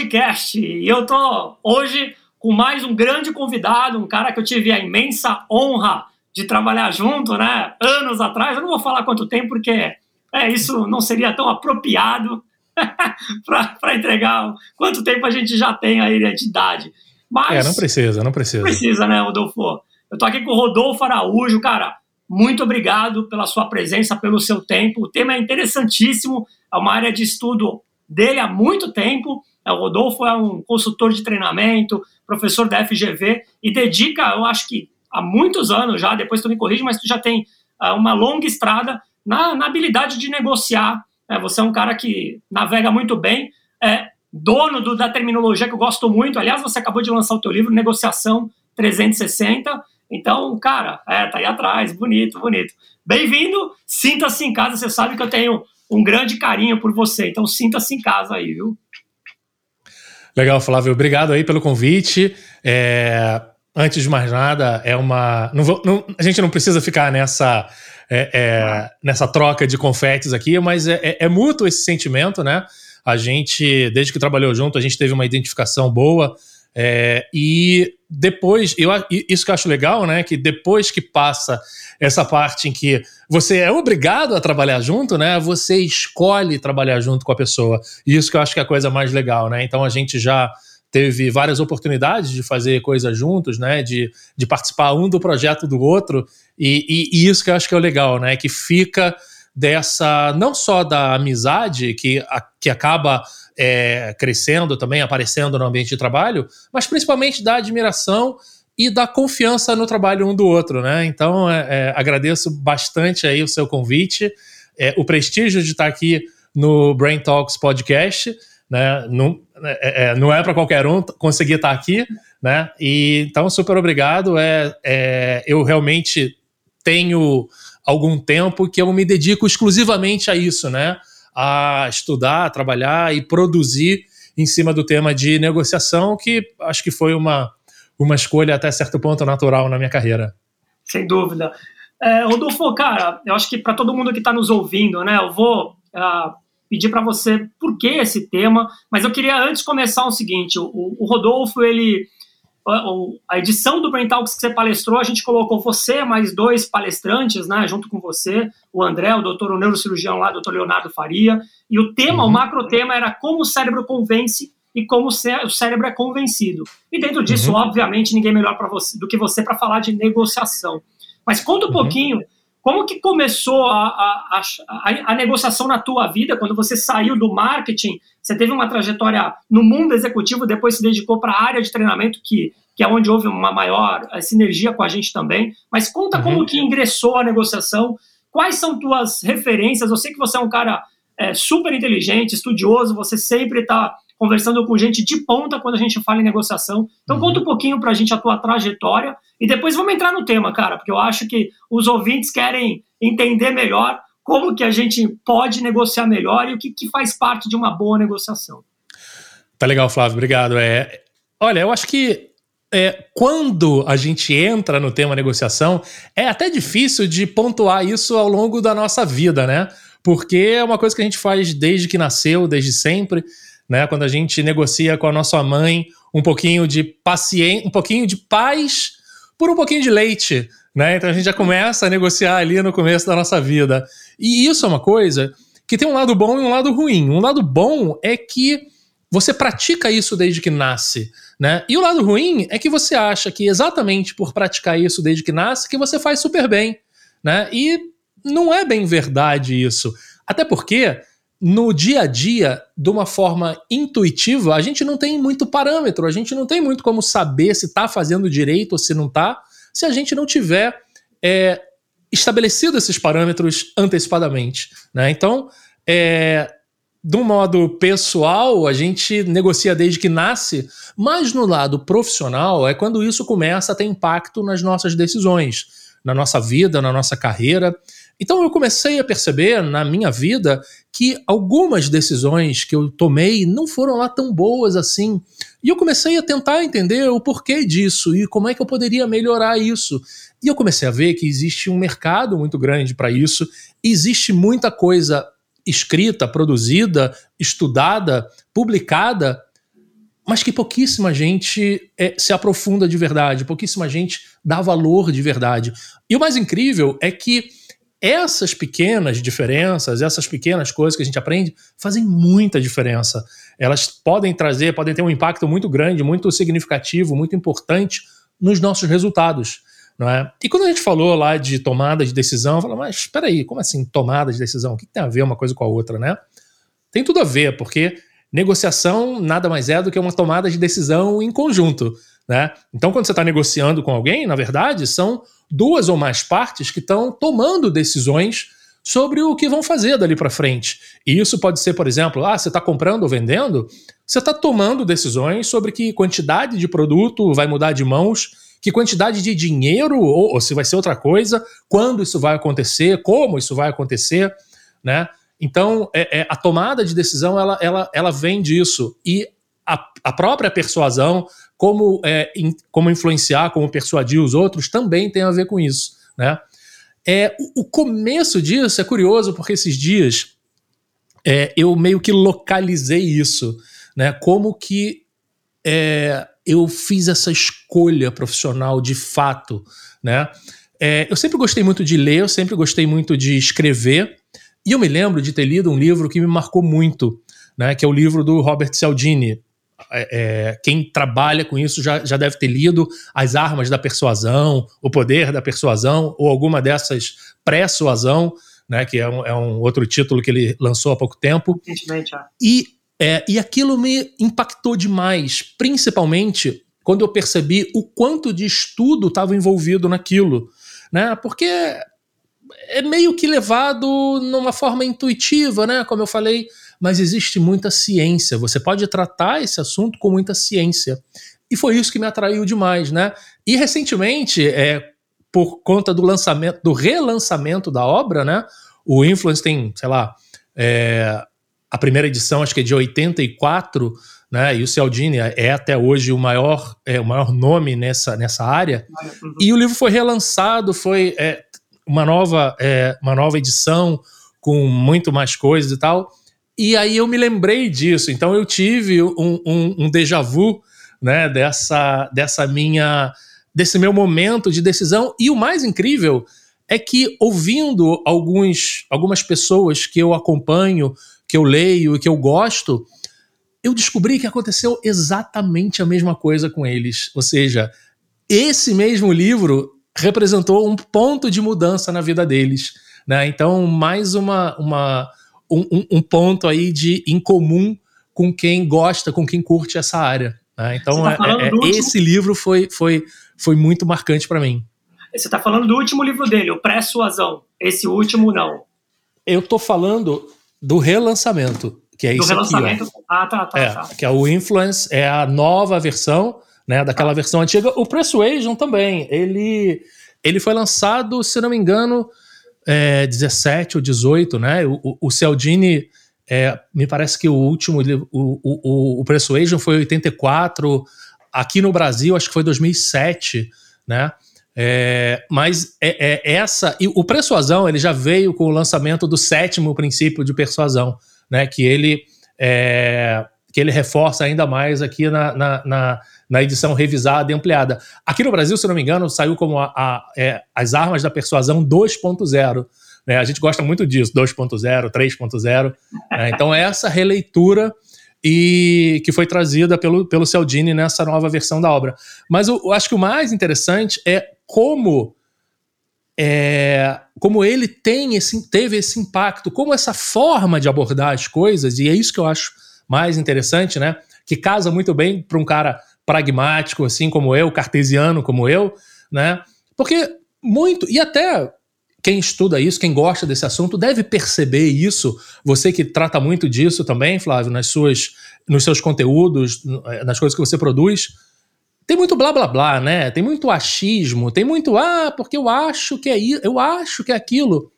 Podcast. E eu tô hoje com mais um grande convidado, um cara que eu tive a imensa honra de trabalhar junto, né? Anos atrás. Eu não vou falar quanto tempo, porque é, isso não seria tão apropriado para entregar quanto tempo a gente já tem aí de idade. Mas. É, não precisa, não precisa. Precisa, né, Rodolfo? Eu tô aqui com o Rodolfo Araújo, cara. Muito obrigado pela sua presença, pelo seu tempo. O tema é interessantíssimo, é uma área de estudo dele há muito tempo. É, o Rodolfo é um consultor de treinamento, professor da FGV e dedica, eu acho que há muitos anos já, depois tu me corrige, mas tu já tem uh, uma longa estrada na, na habilidade de negociar. É, você é um cara que navega muito bem, é dono do, da terminologia que eu gosto muito. Aliás, você acabou de lançar o teu livro, Negociação 360. Então, cara, é, tá aí atrás, bonito, bonito. Bem-vindo, sinta-se em casa. Você sabe que eu tenho um grande carinho por você, então sinta-se em casa aí, viu? Legal, Flávio. Obrigado aí pelo convite. É, antes de mais nada, é uma. Não vou, não, a gente não precisa ficar nessa. É, é, nessa troca de confetes aqui, mas é, é, é, mútuo esse sentimento, né? A gente, desde que trabalhou junto, a gente teve uma identificação boa. É, e depois, eu, isso que eu acho legal, né? Que depois que passa essa parte em que você é obrigado a trabalhar junto, né? Você escolhe trabalhar junto com a pessoa. E isso que eu acho que é a coisa mais legal, né? Então a gente já teve várias oportunidades de fazer coisas juntos, né? De, de participar um do projeto do outro. E, e, e isso que eu acho que é o legal, né? Que fica dessa, não só da amizade, que, a, que acaba é, crescendo também, aparecendo no ambiente de trabalho, mas principalmente da admiração e da confiança no trabalho um do outro, né? Então, é, é, agradeço bastante aí o seu convite, é, o prestígio de estar aqui no Brain Talks Podcast, né? Não é, é não é para qualquer um conseguir estar aqui, né? E então super obrigado. É, é, eu realmente tenho algum tempo que eu me dedico exclusivamente a isso, né? A estudar, a trabalhar e produzir em cima do tema de negociação, que acho que foi uma uma escolha até certo ponto natural na minha carreira. Sem dúvida. É, Rodolfo, cara, eu acho que para todo mundo que está nos ouvindo, né, eu vou uh, pedir para você por que esse tema, mas eu queria antes começar o seguinte: o, o Rodolfo, ele. A edição do Brain Talks que você palestrou, a gente colocou você mais dois palestrantes, né, junto com você, o André, o doutor, o neurocirurgião lá, o doutor Leonardo Faria, e o tema, uhum. o macro tema era como o cérebro convence e como o cérebro é convencido. E dentro disso, uhum. obviamente, ninguém melhor você, do que você para falar de negociação. Mas conta um uhum. pouquinho como que começou a, a, a, a, negociação na tua vida, quando você saiu do marketing, você teve uma trajetória no mundo executivo, depois se dedicou para a área de treinamento, que, que é onde houve uma maior eh, sinergia com a gente também. Mas conta uhum. como que ingressou a negociação, quais são tuas referências, eu sei que você é um cara é, super inteligente, estudioso, você sempre está conversando com gente de ponta quando a gente fala em negociação. Então uhum. conta um pouquinho para a gente a tua trajetória e depois vamos entrar no tema, cara, porque eu acho que os ouvintes querem entender melhor como que a gente pode negociar melhor e o que, que faz parte de uma boa negociação. Tá legal, Flávio, obrigado. É, olha, eu acho que é, quando a gente entra no tema negociação, é até difícil de pontuar isso ao longo da nossa vida, né? Porque é uma coisa que a gente faz desde que nasceu, desde sempre né? Quando a gente negocia com a nossa mãe um pouquinho de paciência, um pouquinho de paz por um pouquinho de leite, né? Então a gente já começa a negociar ali no começo da nossa vida. E isso é uma coisa que tem um lado bom e um lado ruim. Um lado bom é que você pratica isso desde que nasce, né? E o lado ruim é que você acha que exatamente por praticar isso desde que nasce que você faz super bem, né? E não é bem verdade isso. Até porque no dia a dia, de uma forma intuitiva, a gente não tem muito parâmetro, a gente não tem muito como saber se está fazendo direito ou se não está, se a gente não tiver é, estabelecido esses parâmetros antecipadamente. Né? Então, é, de um modo pessoal, a gente negocia desde que nasce, mas no lado profissional é quando isso começa a ter impacto nas nossas decisões, na nossa vida, na nossa carreira. Então eu comecei a perceber na minha vida que algumas decisões que eu tomei não foram lá tão boas assim. E eu comecei a tentar entender o porquê disso e como é que eu poderia melhorar isso. E eu comecei a ver que existe um mercado muito grande para isso, existe muita coisa escrita, produzida, estudada, publicada mas que pouquíssima gente é, se aprofunda de verdade, pouquíssima gente dá valor de verdade. E o mais incrível é que essas pequenas diferenças, essas pequenas coisas que a gente aprende, fazem muita diferença. Elas podem trazer, podem ter um impacto muito grande, muito significativo, muito importante nos nossos resultados. Não é? E quando a gente falou lá de tomada de decisão, falei, mas espera aí, como assim tomada de decisão? O que tem a ver uma coisa com a outra, né? Tem tudo a ver, porque negociação nada mais é do que uma tomada de decisão em conjunto. Né? Então, quando você está negociando com alguém, na verdade, são duas ou mais partes que estão tomando decisões sobre o que vão fazer dali para frente. E isso pode ser, por exemplo, ah, você está comprando ou vendendo, você está tomando decisões sobre que quantidade de produto vai mudar de mãos, que quantidade de dinheiro, ou, ou se vai ser outra coisa, quando isso vai acontecer, como isso vai acontecer, né? Então, é, é, a tomada de decisão, ela, ela, ela vem disso. E a, a própria persuasão, como, é, in, como influenciar, como persuadir os outros, também tem a ver com isso, né? É, o, o começo disso é curioso, porque esses dias é, eu meio que localizei isso, né? Como que é, eu fiz essa escolha profissional de fato, né? É, eu sempre gostei muito de ler, eu sempre gostei muito de escrever, e eu me lembro de ter lido um livro que me marcou muito, né, que é o livro do Robert Cialdini. É, é, quem trabalha com isso já, já deve ter lido As Armas da Persuasão, O Poder da Persuasão, ou alguma dessas pré-suasão, né, que é um, é um, outro título que ele lançou há pouco tempo. E, é, e aquilo me impactou demais, principalmente quando eu percebi o quanto de estudo estava envolvido naquilo. Né? Porque é meio que levado numa forma intuitiva, né? Como eu falei, mas existe muita ciência. Você pode tratar esse assunto com muita ciência. E foi isso que me atraiu demais, né? E recentemente, é, por conta do lançamento, do relançamento da obra, né? O Influence tem, sei lá, é, a primeira edição, acho que é de 84, né? E o Cialdini é até hoje o maior, é, o maior nome nessa, nessa área. Uhum. E o livro foi relançado, foi é, uma nova, é, uma nova edição com muito mais coisas e tal. E aí eu me lembrei disso. Então eu tive um, um, um déjà vu né, dessa, dessa minha desse meu momento de decisão. E o mais incrível é que ouvindo alguns, algumas pessoas que eu acompanho, que eu leio e que eu gosto, eu descobri que aconteceu exatamente a mesma coisa com eles. Ou seja, esse mesmo livro representou um ponto de mudança na vida deles. Né? Então, mais uma, uma, um, um ponto aí de incomum com quem gosta, com quem curte essa área. Né? Então, tá é, é, esse livro foi, foi, foi muito marcante para mim. Você está falando do último livro dele, o Pré-Suasão. Esse último, não. Eu estou falando do relançamento, que é do isso relançamento? aqui. Ah, tá, tá, é, tá. Que é o Influence, é a nova versão né, daquela versão antiga. O Persuasion também, ele, ele foi lançado, se não me engano, é, 17 ou 18, né? O, o Cialdini, é, me parece que o último, o, o, o Persuasion foi 84, aqui no Brasil acho que foi 2007, né? É, mas é, é, essa e o persuasão ele já veio com o lançamento do sétimo princípio de persuasão, né? Que ele é, que ele reforça ainda mais aqui na, na, na, na, edição revisada e ampliada. Aqui no Brasil, se não me engano, saiu como a, a, é, As Armas da Persuasão 2.0. Né? A gente gosta muito disso, 2.0, 3.0. Né? Então, é essa releitura e que foi trazida pelo, pelo Cialdini nessa nova versão da obra. Mas eu, eu acho que o mais interessante é como é, como ele tem esse, teve esse impacto, como essa forma de abordar as coisas, e é isso que eu acho mais interessante, né? Que casa muito bem para um cara pragmático, assim como eu, cartesiano como eu, né? Porque muito, e até quem estuda isso, quem gosta desse assunto, deve perceber isso. Você que trata muito disso também, Flávio, nas suas, nos seus conteúdos, nas coisas que você produz. Tem muito blá blá blá, né? Tem muito achismo, tem muito ah, porque eu acho que é isso, eu acho que é aquilo.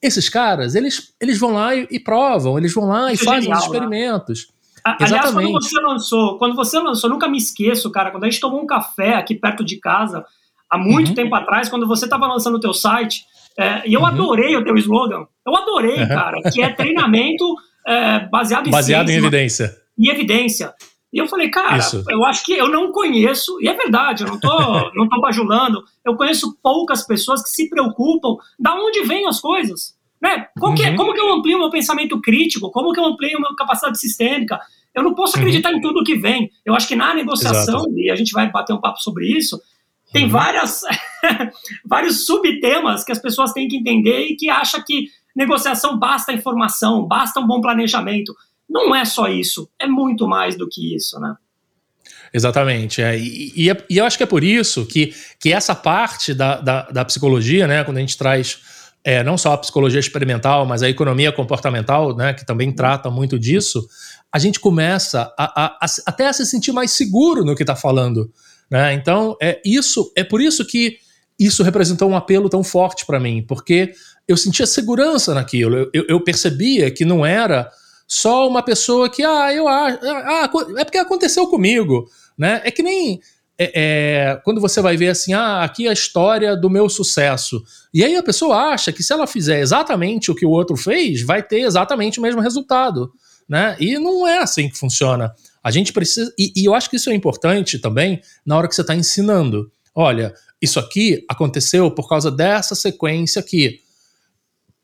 Esses caras, eles, eles vão lá e, e provam, eles vão lá e fazem genial, os né? experimentos. Né? Aliás, quando você lançou, quando você lançou, nunca me esqueço, cara, quando a gente tomou um café aqui perto de casa, há muito uhum. tempo atrás, quando você estava lançando o teu site, é, e eu uhum. adorei o teu slogan. Eu adorei, uhum. cara, que é treinamento é, baseado em Baseado ciência, em evidência. Em evidência. E eu falei, cara, Isso. eu acho que eu não conheço, e é verdade, eu não tô, não tô bajulando, eu conheço poucas pessoas que se preocupam da onde vêm as coisas. Né? Como, que, uhum. como que eu amplio meu pensamento crítico? Como que eu amplio minha capacidade sistêmica? Eu não posso acreditar uhum. em tudo que vem. Eu acho que na negociação, Exato. e a gente vai bater um papo sobre isso, tem uhum. várias, vários subtemas que as pessoas têm que entender e que acham que negociação basta informação, basta um bom planejamento. Não é só isso, é muito mais do que isso, né? Exatamente. É. E, e, e, eu acho que é por isso que, que essa parte da, da, da psicologia, né, quando a gente traz é, não só a psicologia experimental, mas a economia comportamental, né, que também trata muito disso, a gente começa a, a, a, até a se sentir mais seguro no que está falando. Né? Então, é isso é por isso que isso representou um apelo tão forte para mim, porque eu sentia segurança naquilo. Eu, eu, eu, percebia que não era só uma pessoa que, ah, eu acho, ah, é porque aconteceu comigo, né? É que nem é, é, quando você vai ver assim, ah, aqui é a história do meu sucesso. E aí a pessoa acha que se ela fizer exatamente o que o outro fez, vai ter exatamente o mesmo resultado, né? E não é assim que funciona. A gente precisa. E, e eu acho que isso é importante também na hora que você está ensinando. Olha, isso aqui aconteceu por causa dessa sequência aqui.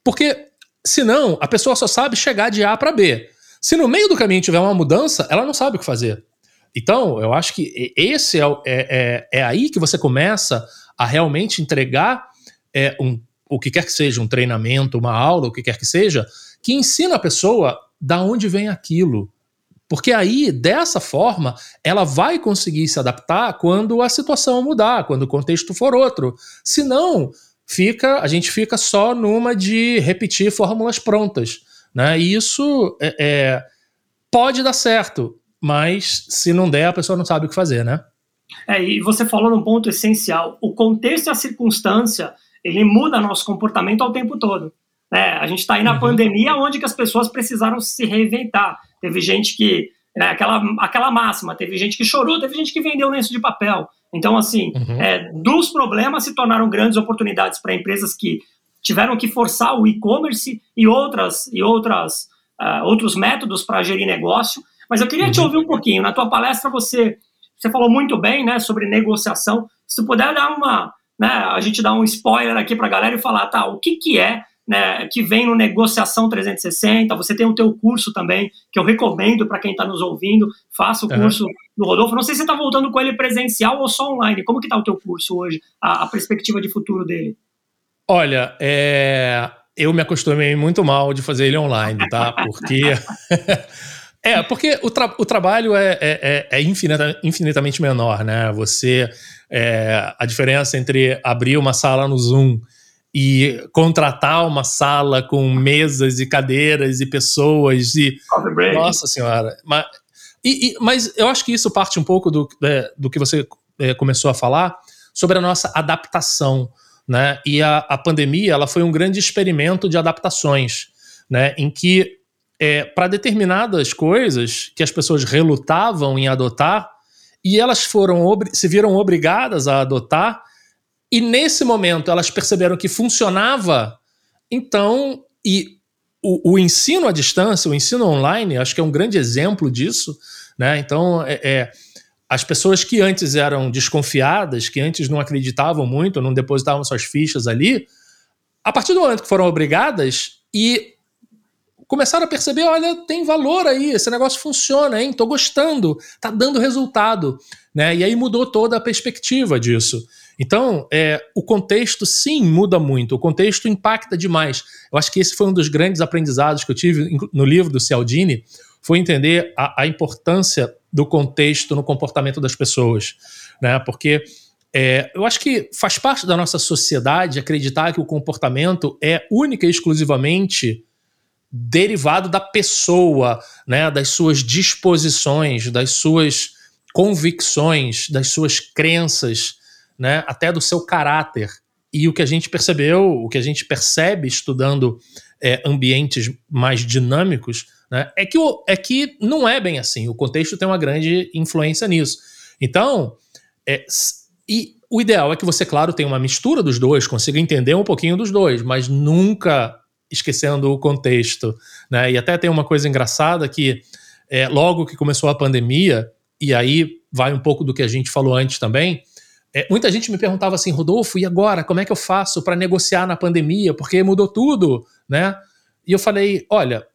Porque senão a pessoa só sabe chegar de A para B. Se no meio do caminho tiver uma mudança, ela não sabe o que fazer. Então, eu acho que esse é, é, é, é aí que você começa a realmente entregar é, um, o que quer que seja, um treinamento, uma aula, o que quer que seja, que ensina a pessoa da onde vem aquilo. Porque aí, dessa forma, ela vai conseguir se adaptar quando a situação mudar, quando o contexto for outro. Se não, fica, a gente fica só numa de repetir fórmulas prontas. Né? E isso é, é, pode dar certo, mas se não der, a pessoa não sabe o que fazer, né? É, e você falou num ponto essencial. O contexto e a circunstância, ele muda nosso comportamento ao tempo todo. Né? A gente está aí na uhum. pandemia onde que as pessoas precisaram se reinventar. Teve gente que né, aquela, aquela máxima, teve gente que chorou, teve gente que vendeu lenço de papel. Então, assim, uhum. é, dos problemas se tornaram grandes oportunidades para empresas que tiveram que forçar o e-commerce e outras e outras uh, outros métodos para gerir negócio. Mas eu queria uhum. te ouvir um pouquinho. Na tua palestra você você falou muito bem, né, sobre negociação. Se tu puder dar uma, né, a gente dar um spoiler aqui para a galera e falar, tá, o que que é né, que vem no Negociação 360. Você tem o teu curso também, que eu recomendo para quem está nos ouvindo. Faça o curso uhum. do Rodolfo. Não sei se você está voltando com ele presencial ou só online. Como que está o teu curso hoje, a, a perspectiva de futuro dele? Olha, é, eu me acostumei muito mal de fazer ele online, tá? Porque... é, porque o, tra o trabalho é, é, é, é infinita infinitamente menor, né? Você... É, a diferença entre abrir uma sala no Zoom e contratar uma sala com mesas e cadeiras e pessoas e nossa senhora mas, e, e, mas eu acho que isso parte um pouco do, é, do que você é, começou a falar sobre a nossa adaptação né? E a, a pandemia ela foi um grande experimento de adaptações né? Em que é, para determinadas coisas que as pessoas relutavam em adotar e elas foram se viram obrigadas a adotar e nesse momento elas perceberam que funcionava, então, e o, o, ensino à distância, o ensino online, acho que é um grande exemplo disso, né? Então, é, é, as pessoas que antes eram desconfiadas, que antes não acreditavam muito, não depositavam suas fichas ali, a partir do momento que foram obrigadas e começaram a perceber, olha, tem valor aí, esse negócio funciona, hein? Tô gostando, tá dando resultado, né? E aí mudou toda a perspectiva disso. Então, é, o contexto sim muda muito, o contexto impacta demais. Eu acho que esse foi um dos grandes aprendizados que eu tive no livro do Cialdini, foi entender a, a importância do contexto no comportamento das pessoas, né? Porque é, eu acho que faz parte da nossa sociedade acreditar que o comportamento é única e exclusivamente derivado da pessoa, né, das suas disposições, das suas convicções, das suas crenças, né, até do seu caráter. E o que a gente percebeu, o que a gente percebe estudando é, ambientes mais dinâmicos, né, é, que o, é que não é bem assim. O contexto tem uma grande influência nisso. Então, é, e o ideal é que você, claro, tenha uma mistura dos dois, consiga entender um pouquinho dos dois, mas nunca esquecendo o contexto. Né? E até tem uma coisa engraçada que é, logo que começou a pandemia, e aí vai um pouco do que a gente falou antes também. É, muita gente me perguntava assim, Rodolfo, e agora? Como é que eu faço para negociar na pandemia? Porque mudou tudo, né? E eu falei, olha,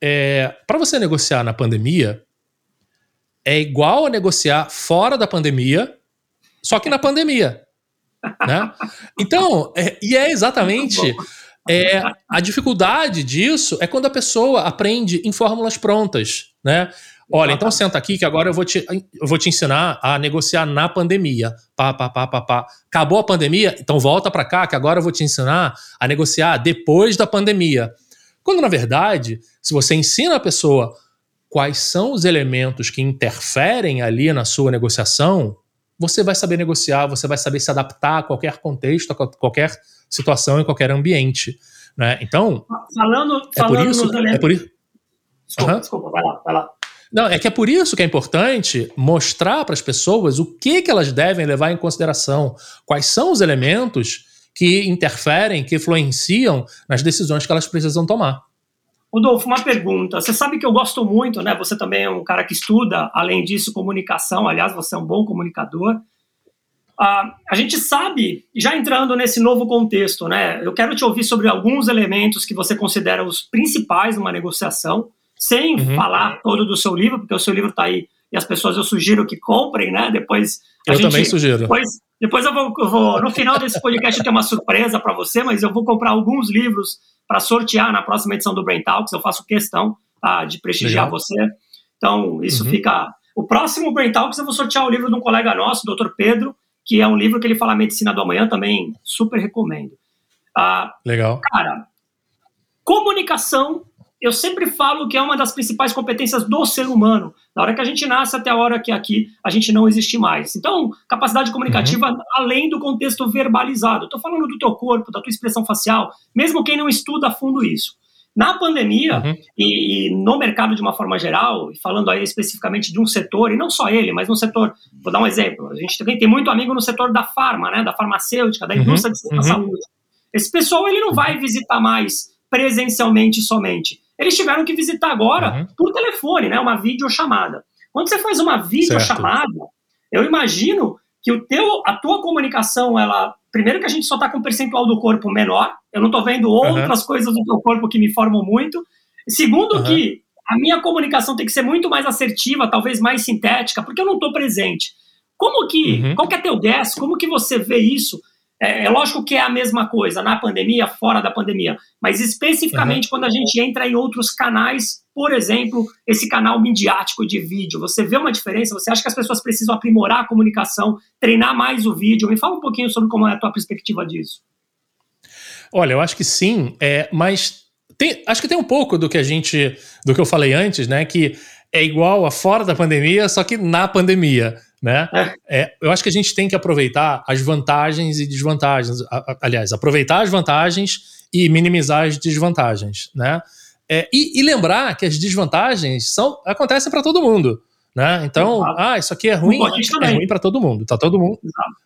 é, para você negociar na pandemia, é igual a negociar fora da pandemia, só que na pandemia. Né? Então, é, e é exatamente é, a dificuldade disso é quando a pessoa aprende em fórmulas prontas, né? Olha, então senta aqui que agora eu vou te, eu vou te ensinar a negociar na pandemia. Pá, pá, pá, pá, pá. Acabou a pandemia? Então volta para cá que agora eu vou te ensinar a negociar depois da pandemia. Quando na verdade, se você ensina a pessoa quais são os elementos que interferem ali na sua negociação, você vai saber negociar, você vai saber se adaptar a qualquer contexto, a qualquer situação, em qualquer ambiente. Né? Então. Falando, falando é por isso. É por isso desculpa, uhum. desculpa, vai lá, vai lá. Não, é que é por isso que é importante mostrar para as pessoas o que, que elas devem levar em consideração, quais são os elementos que interferem, que influenciam nas decisões que elas precisam tomar. Rodolfo, uma pergunta. Você sabe que eu gosto muito, né? Você também é um cara que estuda, além disso, comunicação. Aliás, você é um bom comunicador. Uh, a gente sabe, já entrando nesse novo contexto, né? Eu quero te ouvir sobre alguns elementos que você considera os principais numa negociação sem uhum. falar todo do seu livro, porque o seu livro está aí e as pessoas eu sugiro que comprem, né? Depois eu gente, também sugiro. Depois, depois eu, vou, eu vou, no final desse podcast eu tenho uma surpresa para você, mas eu vou comprar alguns livros para sortear na próxima edição do Brain Talks. Eu faço questão tá, de prestigiar Legal. você. Então isso uhum. fica. O próximo Brain Talks eu vou sortear o livro de um colega nosso, Dr. Pedro, que é um livro que ele fala medicina do amanhã, também super recomendo. Ah, Legal. Cara, comunicação eu sempre falo que é uma das principais competências do ser humano, da hora que a gente nasce até a hora que aqui a gente não existe mais. Então, capacidade comunicativa uhum. além do contexto verbalizado. Estou falando do teu corpo, da tua expressão facial, mesmo quem não estuda a fundo isso. Na pandemia uhum. e, e, no mercado de uma forma geral, falando aí especificamente de um setor, e não só ele, mas no setor, vou dar um exemplo, a gente também tem muito amigo no setor da farma, né, da farmacêutica, da uhum. indústria uhum. da saúde. Esse pessoal ele não vai visitar mais presencialmente somente eles tiveram que visitar agora uhum. por telefone, né? Uma videochamada. Quando você faz uma videochamada, eu imagino que o teu, a tua comunicação, ela. Primeiro que a gente só está com um percentual do corpo menor, eu não estou vendo outras uhum. coisas do teu corpo que me formam muito. Segundo uhum. que a minha comunicação tem que ser muito mais assertiva, talvez mais sintética, porque eu não estou presente. Como que, uhum. qual que é teu guess? Como que você vê isso? É, é, lógico que é a mesma coisa na pandemia, fora da pandemia, mas especificamente uhum. quando a gente entra em outros canais, por exemplo, esse canal midiático de vídeo. Você vê uma diferença? Você acha que as pessoas precisam aprimorar a comunicação, treinar mais o vídeo? Me fala um pouquinho sobre como é a tua perspectiva disso. Olha, eu acho que sim, é, mas tem, acho que tem um pouco do que a gente, do que eu falei antes, né? Que é igual a fora da pandemia, só que na pandemia né? É. é. eu acho que a gente tem que aproveitar as vantagens e desvantagens. Aliás, aproveitar as vantagens e minimizar as desvantagens, né? É, e, e, lembrar que as desvantagens são acontecem para todo mundo, né? Então, ah, isso aqui é ruim, é ruim para todo mundo. Tá todo mundo.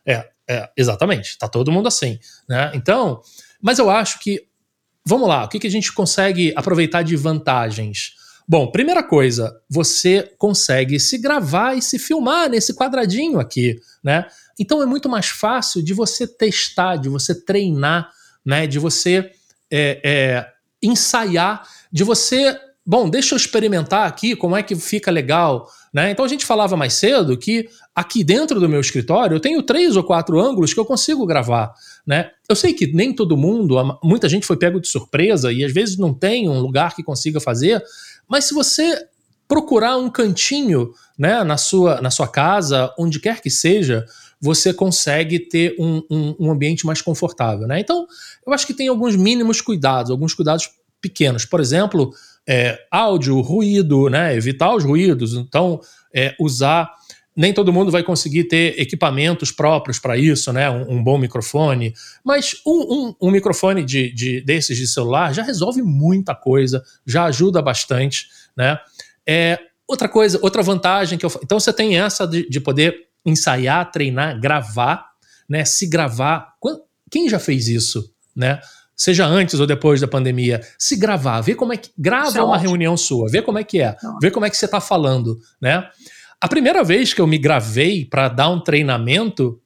É, é, exatamente. Tá todo mundo assim, né? Então, mas eu acho que vamos lá, o que, que a gente consegue aproveitar de vantagens? Bom, primeira coisa, você consegue se gravar e se filmar nesse quadradinho aqui, né? Então é muito mais fácil de você testar, de você treinar, né? De você é, é, ensaiar, de você. Bom, deixa eu experimentar aqui como é que fica legal. Né? Então a gente falava mais cedo que aqui dentro do meu escritório eu tenho três ou quatro ângulos que eu consigo gravar. Né? Eu sei que nem todo mundo, muita gente foi pego de surpresa e às vezes não tem um lugar que consiga fazer, mas se você procurar um cantinho né, na, sua, na sua casa, onde quer que seja, você consegue ter um, um, um, ambiente mais confortável. Né? Então, eu acho que tem alguns mínimos cuidados, alguns cuidados pequenos. Por exemplo, é, áudio, ruído, né? evitar os ruídos. Então, é, usar. Nem todo mundo vai conseguir ter equipamentos próprios para isso, né? Um, um, bom microfone. Mas um, um microfone de, de, desses de celular já resolve muita coisa, já ajuda bastante, né? É, outra coisa, outra vantagem que eu. Então você tem essa de, de poder ensaiar, treinar, gravar, né? Se gravar. Quem já fez isso, né? Seja antes ou depois da pandemia, se gravar, ver como é que grava é uma ótimo. reunião sua, ver como é que é, Não. ver como é que você está falando, né? A primeira vez que eu me gravei para dar um treinamento,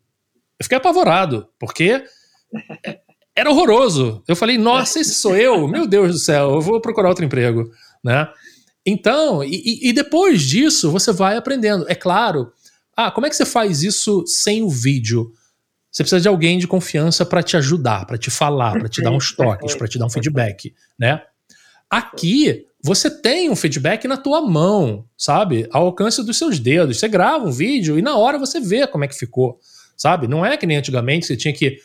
eu fiquei apavorado, porque era horroroso. Eu falei, nossa, esse sou eu? Meu Deus do céu, eu vou procurar outro emprego, né? Então, e, e depois disso, você vai aprendendo. É claro, ah, como é que você faz isso sem o vídeo? Você precisa de alguém de confiança para te ajudar, para te falar, para te dar uns toques, para te dar um feedback, né? Aqui você tem um feedback na tua mão, sabe? Ao alcance dos seus dedos. Você grava um vídeo e na hora você vê como é que ficou, sabe? Não é que nem antigamente você tinha que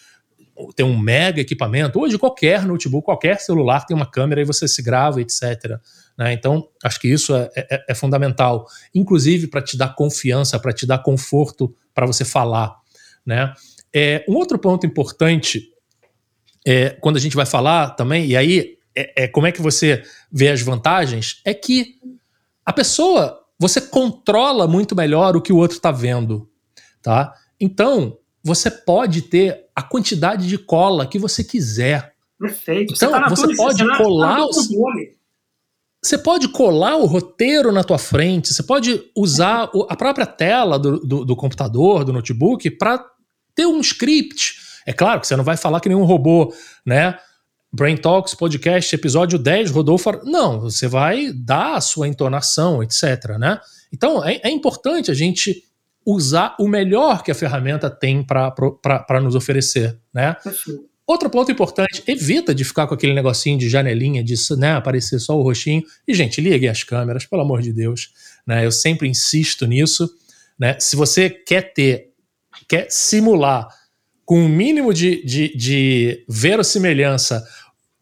ter um mega equipamento. Hoje qualquer notebook, qualquer celular tem uma câmera e você se grava, etc. Né? Então, acho que isso é, é, é fundamental, inclusive para te dar confiança, para te dar conforto para você falar. Né? É, um outro ponto importante é, quando a gente vai falar também, e aí é, é, como é que você vê as vantagens, é que a pessoa, você controla muito melhor o que o outro está vendo. Tá? Então, você pode ter a quantidade de cola que você quiser. Perfeito. Então, você, tá você pode tá colar os, você pode colar o roteiro na tua frente, você pode usar a própria tela do, do, do computador, do notebook, para ter um script. É claro que você não vai falar que nenhum robô, né? Brain Talks Podcast, episódio 10, Rodolfo. Não, você vai dar a sua entonação, etc. Né? Então é, é importante a gente usar o melhor que a ferramenta tem para nos oferecer. Né? Perfeito. Outro ponto importante, evita de ficar com aquele negocinho de janelinha, de né, aparecer só o roxinho. E, gente, liguem as câmeras, pelo amor de Deus. Né? Eu sempre insisto nisso. Né? Se você quer ter, quer simular com o um mínimo de, de, de verossimilhança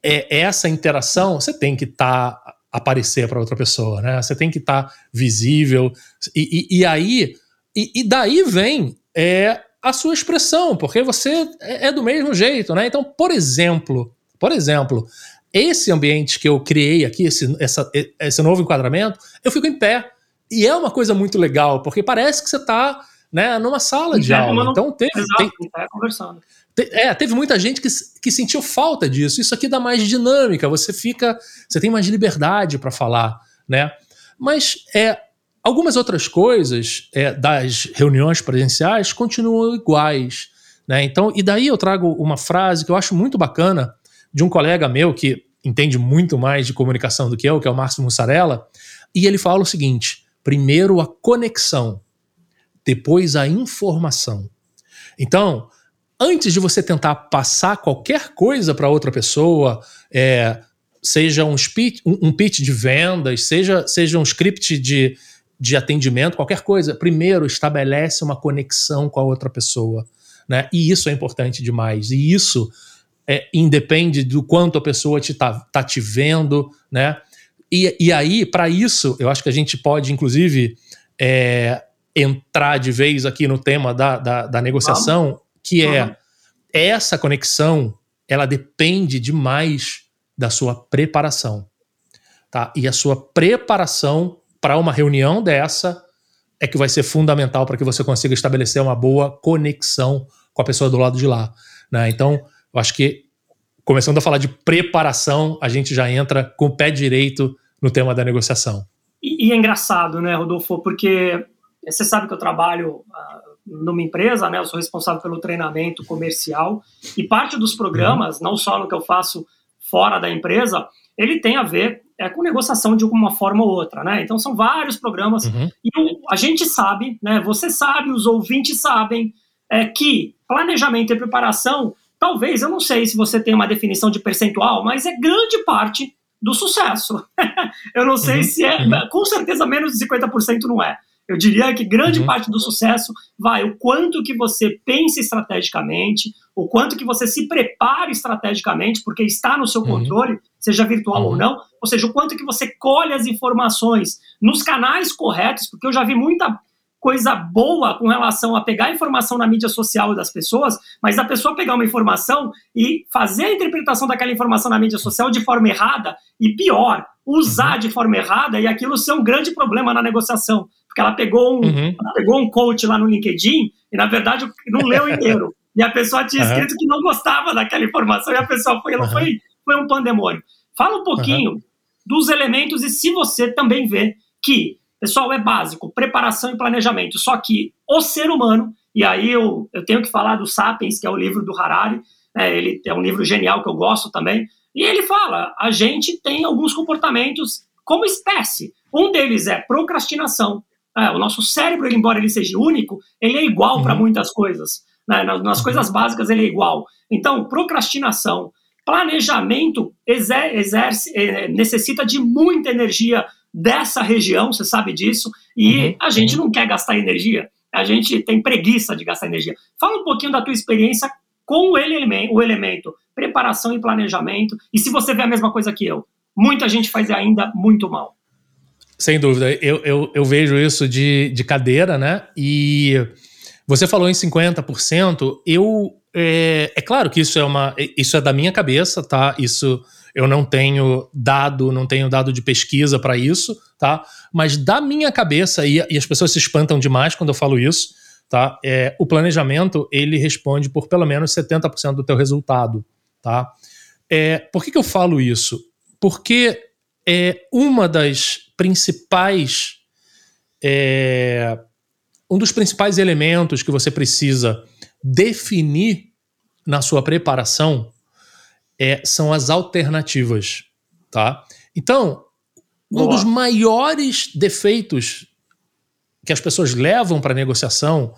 é, essa interação, você tem que estar tá, aparecer para outra pessoa, né? Você tem que estar tá visível. E, e, e aí, e, e, daí vem é, a sua expressão, porque você é, é do mesmo jeito, né? Então, por exemplo, por exemplo, esse ambiente que eu criei aqui, esse, essa, esse novo enquadramento, eu fico em pé. E é uma coisa muito legal, porque parece que você está né, numa sala de aula. Então teve, Exato, tem, conversando. Te, é, teve muita gente que, que sentiu falta disso. Isso aqui dá mais dinâmica, você fica, você tem mais liberdade para falar, né? Mas é, Algumas outras coisas é, das reuniões presenciais continuam iguais. Né? Então, e daí eu trago uma frase que eu acho muito bacana de um colega meu que entende muito mais de comunicação do que eu, que é o Márcio Mussarella, e ele fala o seguinte: primeiro a conexão, depois a informação. Então, antes de você tentar passar qualquer coisa para outra pessoa, é, seja um, speech, um, um pitch de vendas, seja, seja um script de, de atendimento, qualquer coisa, primeiro estabelece uma conexão com a outra pessoa. Né? E isso é importante demais. E isso é, independe do quanto a pessoa te tá, tá te vendo, né? E, e aí, para isso, eu acho que a gente pode, inclusive, é, entrar de vez aqui no tema da, da, da negociação, Vamos. que é uhum. essa conexão, ela depende demais da sua preparação. Tá? E a sua preparação para uma reunião dessa é que vai ser fundamental para que você consiga estabelecer uma boa conexão com a pessoa do lado de lá. Né? Então, eu acho que, começando a falar de preparação, a gente já entra com o pé direito no tema da negociação. E, e é engraçado, né, Rodolfo, porque você sabe que eu trabalho uh, numa empresa, né, eu sou responsável pelo treinamento comercial, e parte dos programas, não só no que eu faço fora da empresa, ele tem a ver é, com negociação de uma forma ou outra, né? Então são vários programas uhum. e a gente sabe, né? Você sabe, os ouvintes sabem é, que planejamento e preparação, talvez, eu não sei se você tem uma definição de percentual, mas é grande parte do sucesso. eu não sei uhum. se é, uhum. com certeza menos de 50% não é. Eu diria que grande uhum. parte do sucesso vai o quanto que você pensa estrategicamente, o quanto que você se prepara estrategicamente, porque está no seu uhum. controle, seja virtual uhum. ou não, ou seja, o quanto que você colhe as informações nos canais corretos, porque eu já vi muita coisa boa com relação a pegar informação na mídia social das pessoas, mas a pessoa pegar uma informação e fazer a interpretação daquela informação na mídia social de forma errada e pior, usar uhum. de forma errada e aquilo ser um grande problema na negociação porque ela pegou um, uhum. ela pegou um coach lá no LinkedIn e, na verdade, não leu inteiro. e a pessoa tinha escrito uhum. que não gostava daquela informação e a pessoa foi, ela foi, foi um pandemônio. Fala um pouquinho dos elementos e se você também vê que Pessoal, é básico, preparação e planejamento. Só que o ser humano, e aí eu, eu tenho que falar do Sapiens, que é o livro do Harari, é, ele é um livro genial que eu gosto também, e ele fala, a gente tem alguns comportamentos como espécie. Um deles é procrastinação. É, o nosso cérebro, embora ele seja único, ele é igual uhum. para muitas coisas. Né? Nas, nas uhum. coisas básicas ele é igual. Então, procrastinação, planejamento exerce, é, necessita de muita energia dessa região, você sabe disso, e uhum. a gente uhum. não quer gastar energia, a gente tem preguiça de gastar energia. Fala um pouquinho da tua experiência com o o elemento preparação e planejamento, e se você vê a mesma coisa que eu, muita gente faz ainda muito mal. Sem dúvida, eu, eu, eu vejo isso de, de cadeira, né? E você falou em 50%, eu. É, é claro que isso é uma. Isso é da minha cabeça, tá? Isso eu não tenho dado, não tenho dado de pesquisa para isso, tá? Mas da minha cabeça, e, e, as pessoas se espantam demais quando eu falo isso, tá? É, o planejamento, ele responde por pelo menos 70% do teu resultado, tá? É, por que, que eu falo isso? Porque é uma das principais. É, um dos principais elementos que você precisa definir na sua preparação é, são as alternativas, tá? Então, Boa. um dos maiores defeitos que as pessoas levam para a negociação,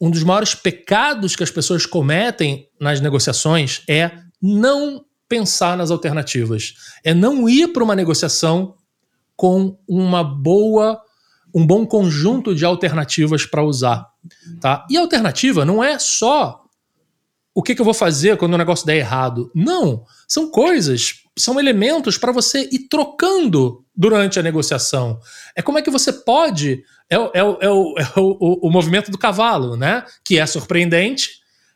um dos maiores pecados que as pessoas cometem nas negociações é não pensar nas alternativas, é não ir para uma negociação com uma boa um bom conjunto de alternativas para usar, tá? E alternativa não é só o que, que, eu vou fazer quando o negócio der errado. Não, são coisas, são elementos para você ir trocando durante a negociação. É como é que você pode. É, é, é, o, é o, o, movimento do cavalo, né? Que é surpreendente,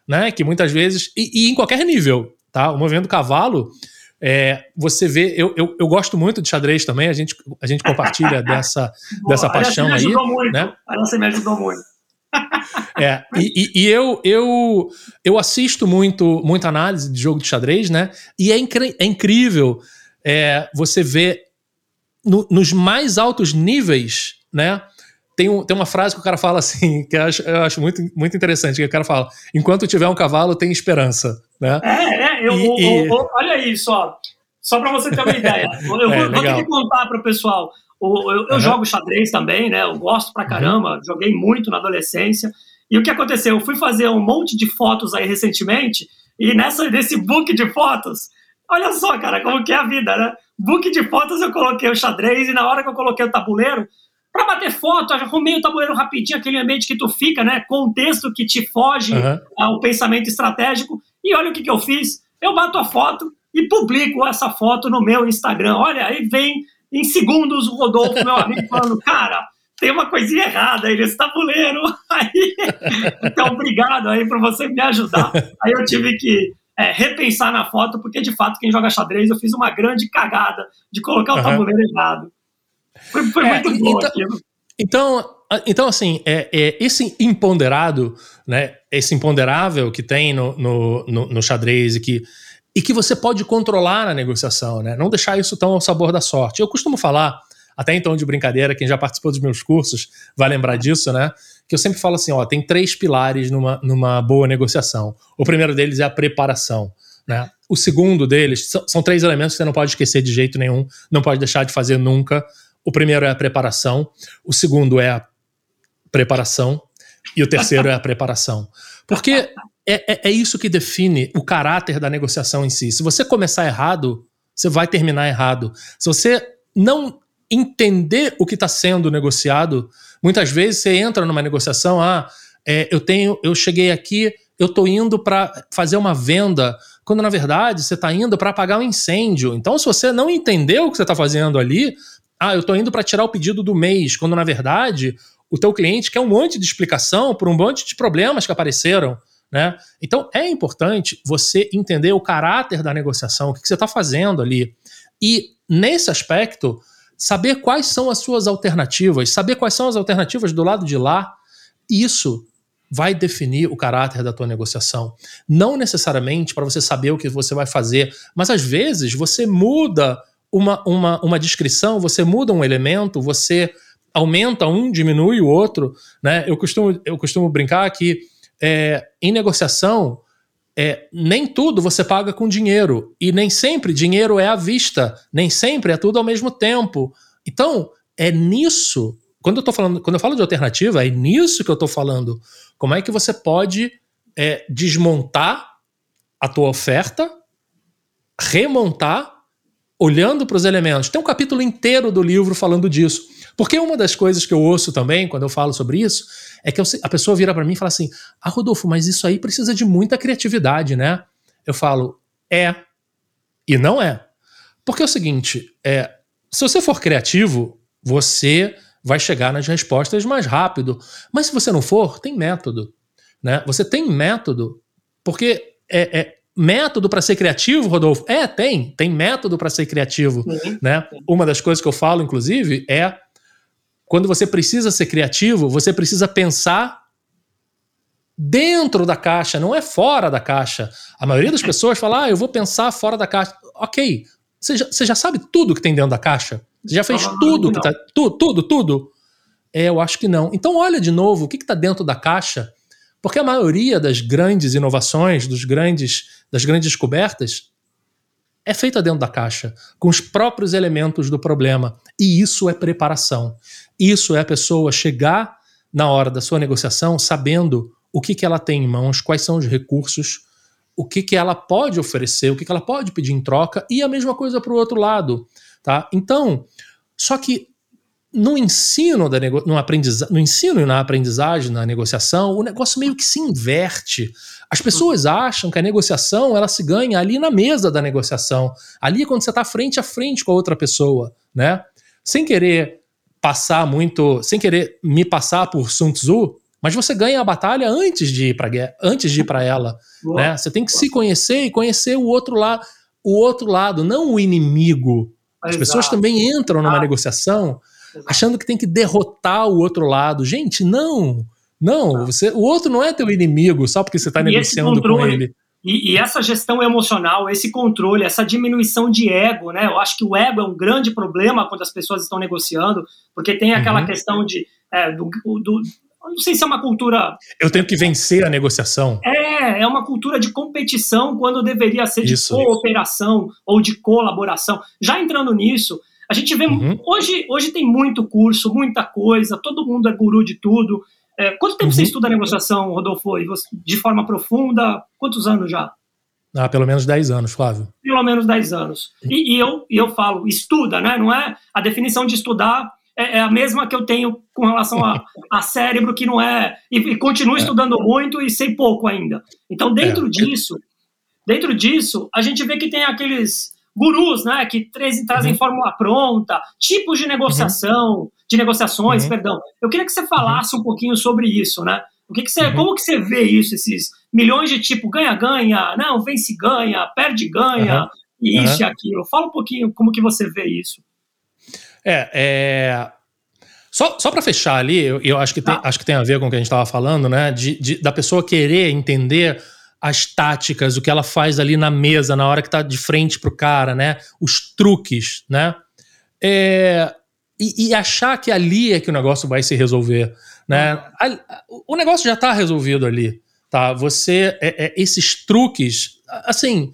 né? Que muitas vezes. E, e em qualquer nível, tá? O movimento do cavalo é, você vê, eu, eu, eu, gosto muito de xadrez também, a gente, a gente compartilha dessa, Boa, dessa paixão aí. Muito, né? A me ajudou muito. É, e, e, eu, eu, eu assisto muito muita análise de jogo de xadrez, né? E é, incri é incrível é, você ver no, nos mais altos níveis, né? Tem, um, tem uma frase que o cara fala assim, que eu acho, eu acho muito, muito interessante, que o cara fala, enquanto tiver um cavalo, tem esperança, né? É, é, eu, e, eu, eu, olha isso, ó, só para você ter uma ideia. Eu é, vou, vou ter que contar para o pessoal. Eu, eu uhum. jogo xadrez também, né? Eu gosto pra caramba, uhum. joguei muito na adolescência. E o que aconteceu? Eu fui fazer um monte de fotos aí recentemente, e nessa, nesse book de fotos, olha só, cara, como que é a vida, né? Book de fotos eu coloquei o xadrez, e na hora que eu coloquei o tabuleiro, para bater foto, arrumei o tabuleiro rapidinho, aquele ambiente que tu fica, né? Contexto que te foge uhum. ao pensamento estratégico. E olha o que, que eu fiz. Eu bato a foto e publico essa foto no meu Instagram. Olha, aí vem em segundos o Rodolfo, meu amigo, falando, cara, tem uma coisinha errada aí nesse tabuleiro. Aí, então, obrigado aí por você me ajudar. Aí eu tive que é, repensar na foto, porque de fato, quem joga xadrez, eu fiz uma grande cagada de colocar o tabuleiro errado. Foi, foi é, muito bom então, aquilo. Então, então assim, é, é, esse imponderado, né, esse imponderável que tem no, no, no, no xadrez e que, e que você pode controlar na negociação, né, não deixar isso tão ao sabor da sorte. Eu costumo falar, até então de brincadeira, quem já participou dos meus cursos vai lembrar disso, né, que eu sempre falo assim, ó, tem três pilares numa, numa boa negociação. O primeiro deles é a preparação. Né? O segundo deles são, são três elementos que você não pode esquecer de jeito nenhum, não pode deixar de fazer nunca. O primeiro é a preparação, o segundo é a preparação e o terceiro é a preparação. Porque é, é, é, isso que define o caráter da negociação em si. Se você começar errado, você vai terminar errado. Se você não entender o que está sendo negociado, muitas vezes você entra numa negociação, ah, é, eu tenho, eu cheguei aqui, eu estou indo para fazer uma venda, quando na verdade você está indo para apagar um incêndio. Então, se você não entendeu o que você está fazendo ali, ah, eu estou indo para tirar o pedido do mês, quando na verdade o teu cliente quer um monte de explicação por um monte de problemas que apareceram. Né? Então é importante você entender o caráter da negociação, o que, que você está fazendo ali. E nesse aspecto, saber quais são as suas alternativas, saber quais são as alternativas do lado de lá, isso vai definir o caráter da tua negociação. Não necessariamente para você saber o que você vai fazer, mas às vezes você muda uma, uma, uma descrição, você muda um elemento, você aumenta um, diminui o outro, né? Eu costumo, eu costumo brincar que é, em negociação é, nem tudo você paga com dinheiro e nem sempre dinheiro é à vista, nem sempre é tudo ao mesmo tempo. Então é nisso quando eu tô falando, quando eu falo de alternativa, é nisso que eu estou falando. Como é que você pode é, desmontar a tua oferta, remontar, olhando para os elementos. Tem um capítulo inteiro do livro falando disso. Porque uma das coisas que eu ouço também, quando eu falo sobre isso, é que eu, a pessoa vira para mim e fala assim: Ah, Rodolfo, mas isso aí precisa de muita criatividade, né? Eu falo: É. E não é. Porque é o seguinte: é, se você for criativo, você vai chegar nas respostas mais rápido. Mas se você não for, tem método. Né? Você tem método, porque é, é método para ser criativo, Rodolfo? É, tem. Tem método para ser criativo. Uhum. Né? Uma das coisas que eu falo, inclusive, é quando você precisa ser criativo, você precisa pensar dentro da caixa, não é fora da caixa. A maioria das pessoas fala, ah, eu vou pensar fora da caixa. Ok, você já, você já sabe tudo que tem dentro da caixa? Você já fez tudo que tá. Tudo, tudo, tudo? É, eu acho que não. Então olha de novo o que está dentro da caixa, porque a maioria das grandes inovações, dos grandes, das grandes descobertas, é feita dentro da caixa, com os próprios elementos do problema. E isso é preparação. Isso é a pessoa chegar na hora da sua negociação sabendo o que, que ela tem em mãos, quais são os recursos, o que, que ela pode oferecer, o que, que ela pode pedir em troca, e a mesma coisa para o outro lado. Tá? Então, só que no ensino, da nego... no, aprendiza... no ensino e na aprendizagem, na negociação, o negócio meio que se inverte. As pessoas acham que a negociação ela se ganha ali na mesa da negociação, ali quando você está frente a frente com a outra pessoa, né? Sem querer passar muito, sem querer me passar por Sun Tzu, mas você ganha a batalha antes de ir para antes de ir para ela, Boa. né? Você tem que se conhecer e conhecer o outro lado, o outro lado, não o inimigo. As Exato. pessoas também entram numa ah. negociação. Achando que tem que derrotar o outro lado. Gente, não. Não, você, o outro não é teu inimigo só porque você está negociando controle, com ele. E, e, essa gestão emocional, esse controle, essa diminuição de ego, né? Eu acho que o ego é um grande problema quando as pessoas estão negociando, porque tem aquela uhum. questão de é, do, do, não sei se é uma cultura. Eu tenho que vencer a negociação. É, é uma cultura de competição quando deveria ser de isso, cooperação ou de colaboração. Já entrando nisso, a gente vê. Uhum. Hoje, hoje tem muito curso, muita coisa, todo mundo é guru de tudo. É, quanto tempo uhum. você estuda negociação, Rodolfo? De forma profunda? Quantos anos já? Ah, pelo menos 10 anos, Flávio. Pelo menos 10 anos. E, e, eu, e eu falo, estuda, né? Não é a definição de estudar é, é, a mesma que eu tenho com relação a, a cérebro, que não é. E, e continuo é. estudando muito e sei pouco ainda. Então, dentro é. disso, dentro disso, a gente vê que tem aqueles gurus, né, que trazem, uhum. fórmula pronta, tipos de negociação, uhum. de negociações, uhum. perdão. Eu queria que você falasse um pouquinho sobre isso, né? O que, que você, uhum. como que você vê isso, esses milhões de tipo ganha-ganha, não, vence ganha, perde ganha, isso e aquilo. Fala um pouquinho como que você vê isso. É, é... Só, só para fechar ali, eu, eu acho, que tem, ah. acho que tem a ver com o que a gente estava falando, né? De, de, da pessoa querer entender as táticas, o que ela faz ali na mesa, na hora que está de frente pro cara, né? Os truques, né? É, e, e, achar que ali é que o negócio vai se resolver, né? Uhum. o negócio já está resolvido ali, tá? Você, é, é, esses truques, assim,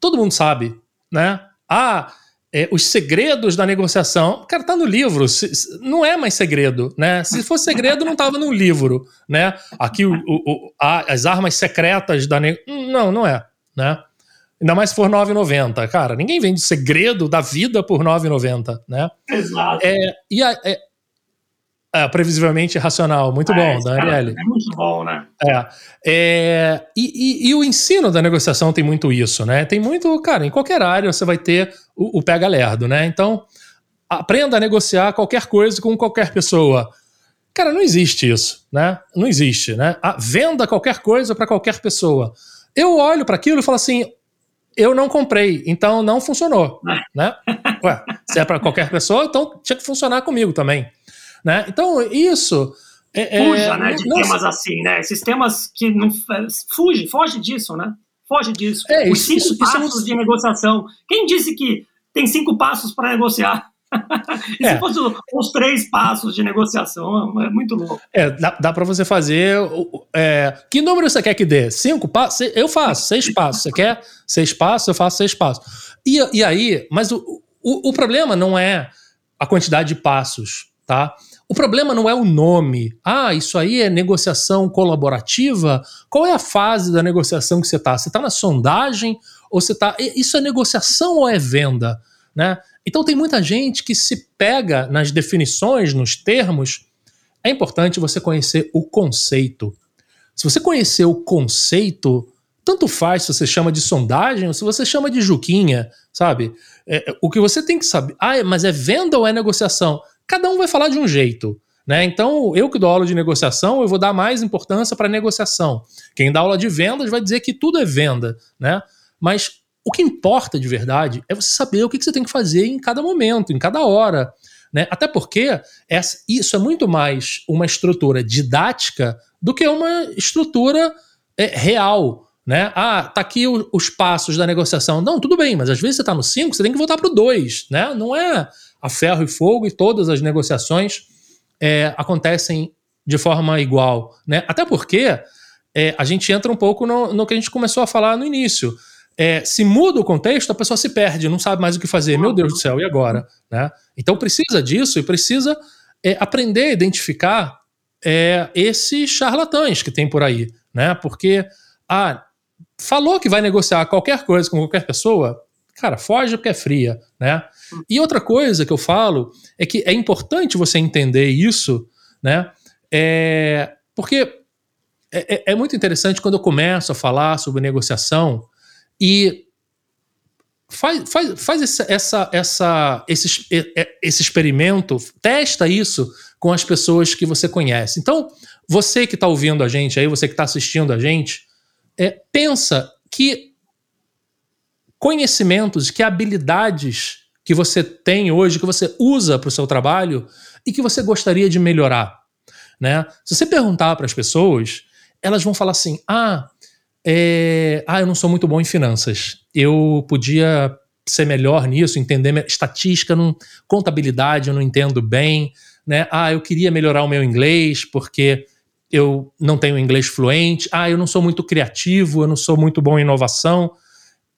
todo mundo sabe, né? Ah, é, os segredos da negociação. Cara, tá no livro, não é mais segredo, né? Se fosse segredo, não tava no livro, né? Aqui o, o, a, as armas secretas da negociação. Não, não é, né? Ainda mais se for 9,90. Cara, ninguém vende segredo da vida por 9,90, né? Exato. É, e a, é, é, previsivelmente racional. Muito é, bom, Daniele. É muito bom, né? É. é e, e, e, o ensino da negociação tem muito isso, né? Tem muito, cara, em qualquer área você vai ter o, o pega lerdo, né? Então, aprenda a negociar qualquer coisa com qualquer pessoa. Cara, não existe isso, né? Não existe, né? A, venda qualquer coisa para qualquer pessoa. Eu olho para aquilo e falo assim, eu não comprei, então não funcionou, né? Ué, se é para qualquer pessoa, então tinha que funcionar comigo também. Né? Então, isso. É, é Fuja, né, de não, temas assim, né? Esses temas que não. Fuge, foge disso, né? Foge disso. É, Os cinco isso, passos isso é de negociação. Quem disse que tem cinco passos para negociar? e é. se fosse os três passos de negociação, é muito louco. É, dá, dá para você fazer. É, que número você quer que dê? Cinco passos? Eu faço, seis passos. Você quer seis passos? Eu faço seis passos. E, e aí, mas o, o, o problema não é a quantidade de passos, tá? O problema não é o nome. Ah, isso aí é negociação colaborativa? Qual é a fase da negociação que você está? Você está na sondagem ou você está. Isso é negociação ou é venda? Né? Então tem muita gente que se pega nas definições, nos termos. É importante você conhecer o conceito. Se você conhecer o conceito, tanto faz se você chama de sondagem ou se você chama de juquinha, sabe? É, o que você tem que saber. Ah, mas é venda ou é negociação? Cada um vai falar de um jeito. Né? Então, eu que dou aula de negociação, eu vou dar mais importância para negociação. Quem dá aula de vendas vai dizer que tudo é venda. Né? Mas o que importa de verdade é você saber o que você tem que fazer em cada momento, em cada hora. Né? Até porque essa, isso é muito mais uma estrutura didática do que uma estrutura é, real. Né? Ah, tá aqui o, os passos da negociação. Não, tudo bem, mas às vezes você está no 5, você tem que voltar para o 2. Né? Não é a ferro e fogo e todas as negociações é, acontecem de forma igual. Né? Até porque é, a gente entra um pouco no, no, que a gente começou a falar no início. É, se muda o contexto, a pessoa se perde, não sabe mais o que fazer. Meu Deus do céu, e agora? Né? Então precisa disso e precisa é, aprender a identificar é, esses charlatães que tem por aí. Né? Porque ah, falou que vai negociar qualquer coisa com qualquer pessoa, cara, foge porque é fria, né? E outra coisa que eu falo é que é importante você entender isso, né? É, porque é, é, é muito interessante quando eu começo a falar sobre negociação e faz, faz, faz essa, essa, essa, esse, esse experimento, testa isso com as pessoas que você conhece. Então, você que está ouvindo a gente aí, você que está assistindo a gente, é, pensa que conhecimentos, que habilidades que você tem hoje, que você usa para o seu trabalho e que você gostaria de melhorar. Né? Se você perguntar para as pessoas, elas vão falar assim: ah, é, ah, eu não sou muito bom em finanças. Eu podia ser melhor nisso, entender estatística, não, contabilidade, eu não entendo bem. Né? Ah, eu queria melhorar o meu inglês porque eu não tenho inglês fluente. Ah, eu não sou muito criativo, eu não sou muito bom em inovação.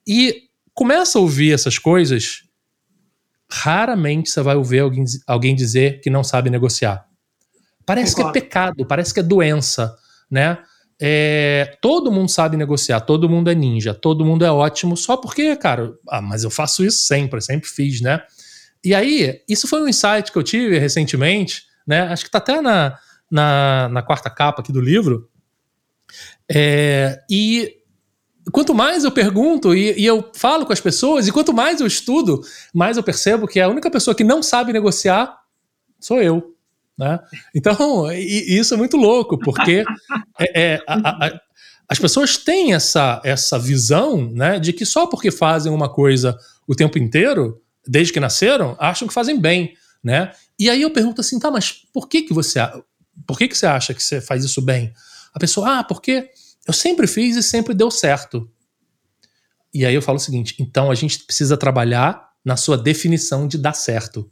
E começa a ouvir essas coisas, raramente você vai ouvir alguém, alguém dizer que não sabe negociar. Parece Concordo. que é pecado, parece que é doença, né? É, todo mundo sabe negociar, todo mundo é ninja, todo mundo é ótimo, só porque, cara, ah, mas eu faço isso sempre, sempre fiz, né? E aí, isso foi um insight que eu tive recentemente, né? Acho que tá até na, na, na quarta capa aqui do livro. É, e quanto mais eu pergunto e, e, eu falo com as pessoas, e quanto mais eu estudo, mais eu percebo que a única pessoa que não sabe negociar sou eu. Né? Então, e, isso é muito louco, porque é, é, a, a, as pessoas têm essa, essa visão né, de que só porque fazem uma coisa o tempo inteiro, desde que nasceram, acham que fazem bem. Né? E aí eu pergunto assim, tá, mas por que, que você por que, que você acha que você faz isso bem? A pessoa, ah, porque eu sempre fiz e sempre deu certo. E aí eu falo o seguinte: então a gente precisa trabalhar na sua definição de dar certo.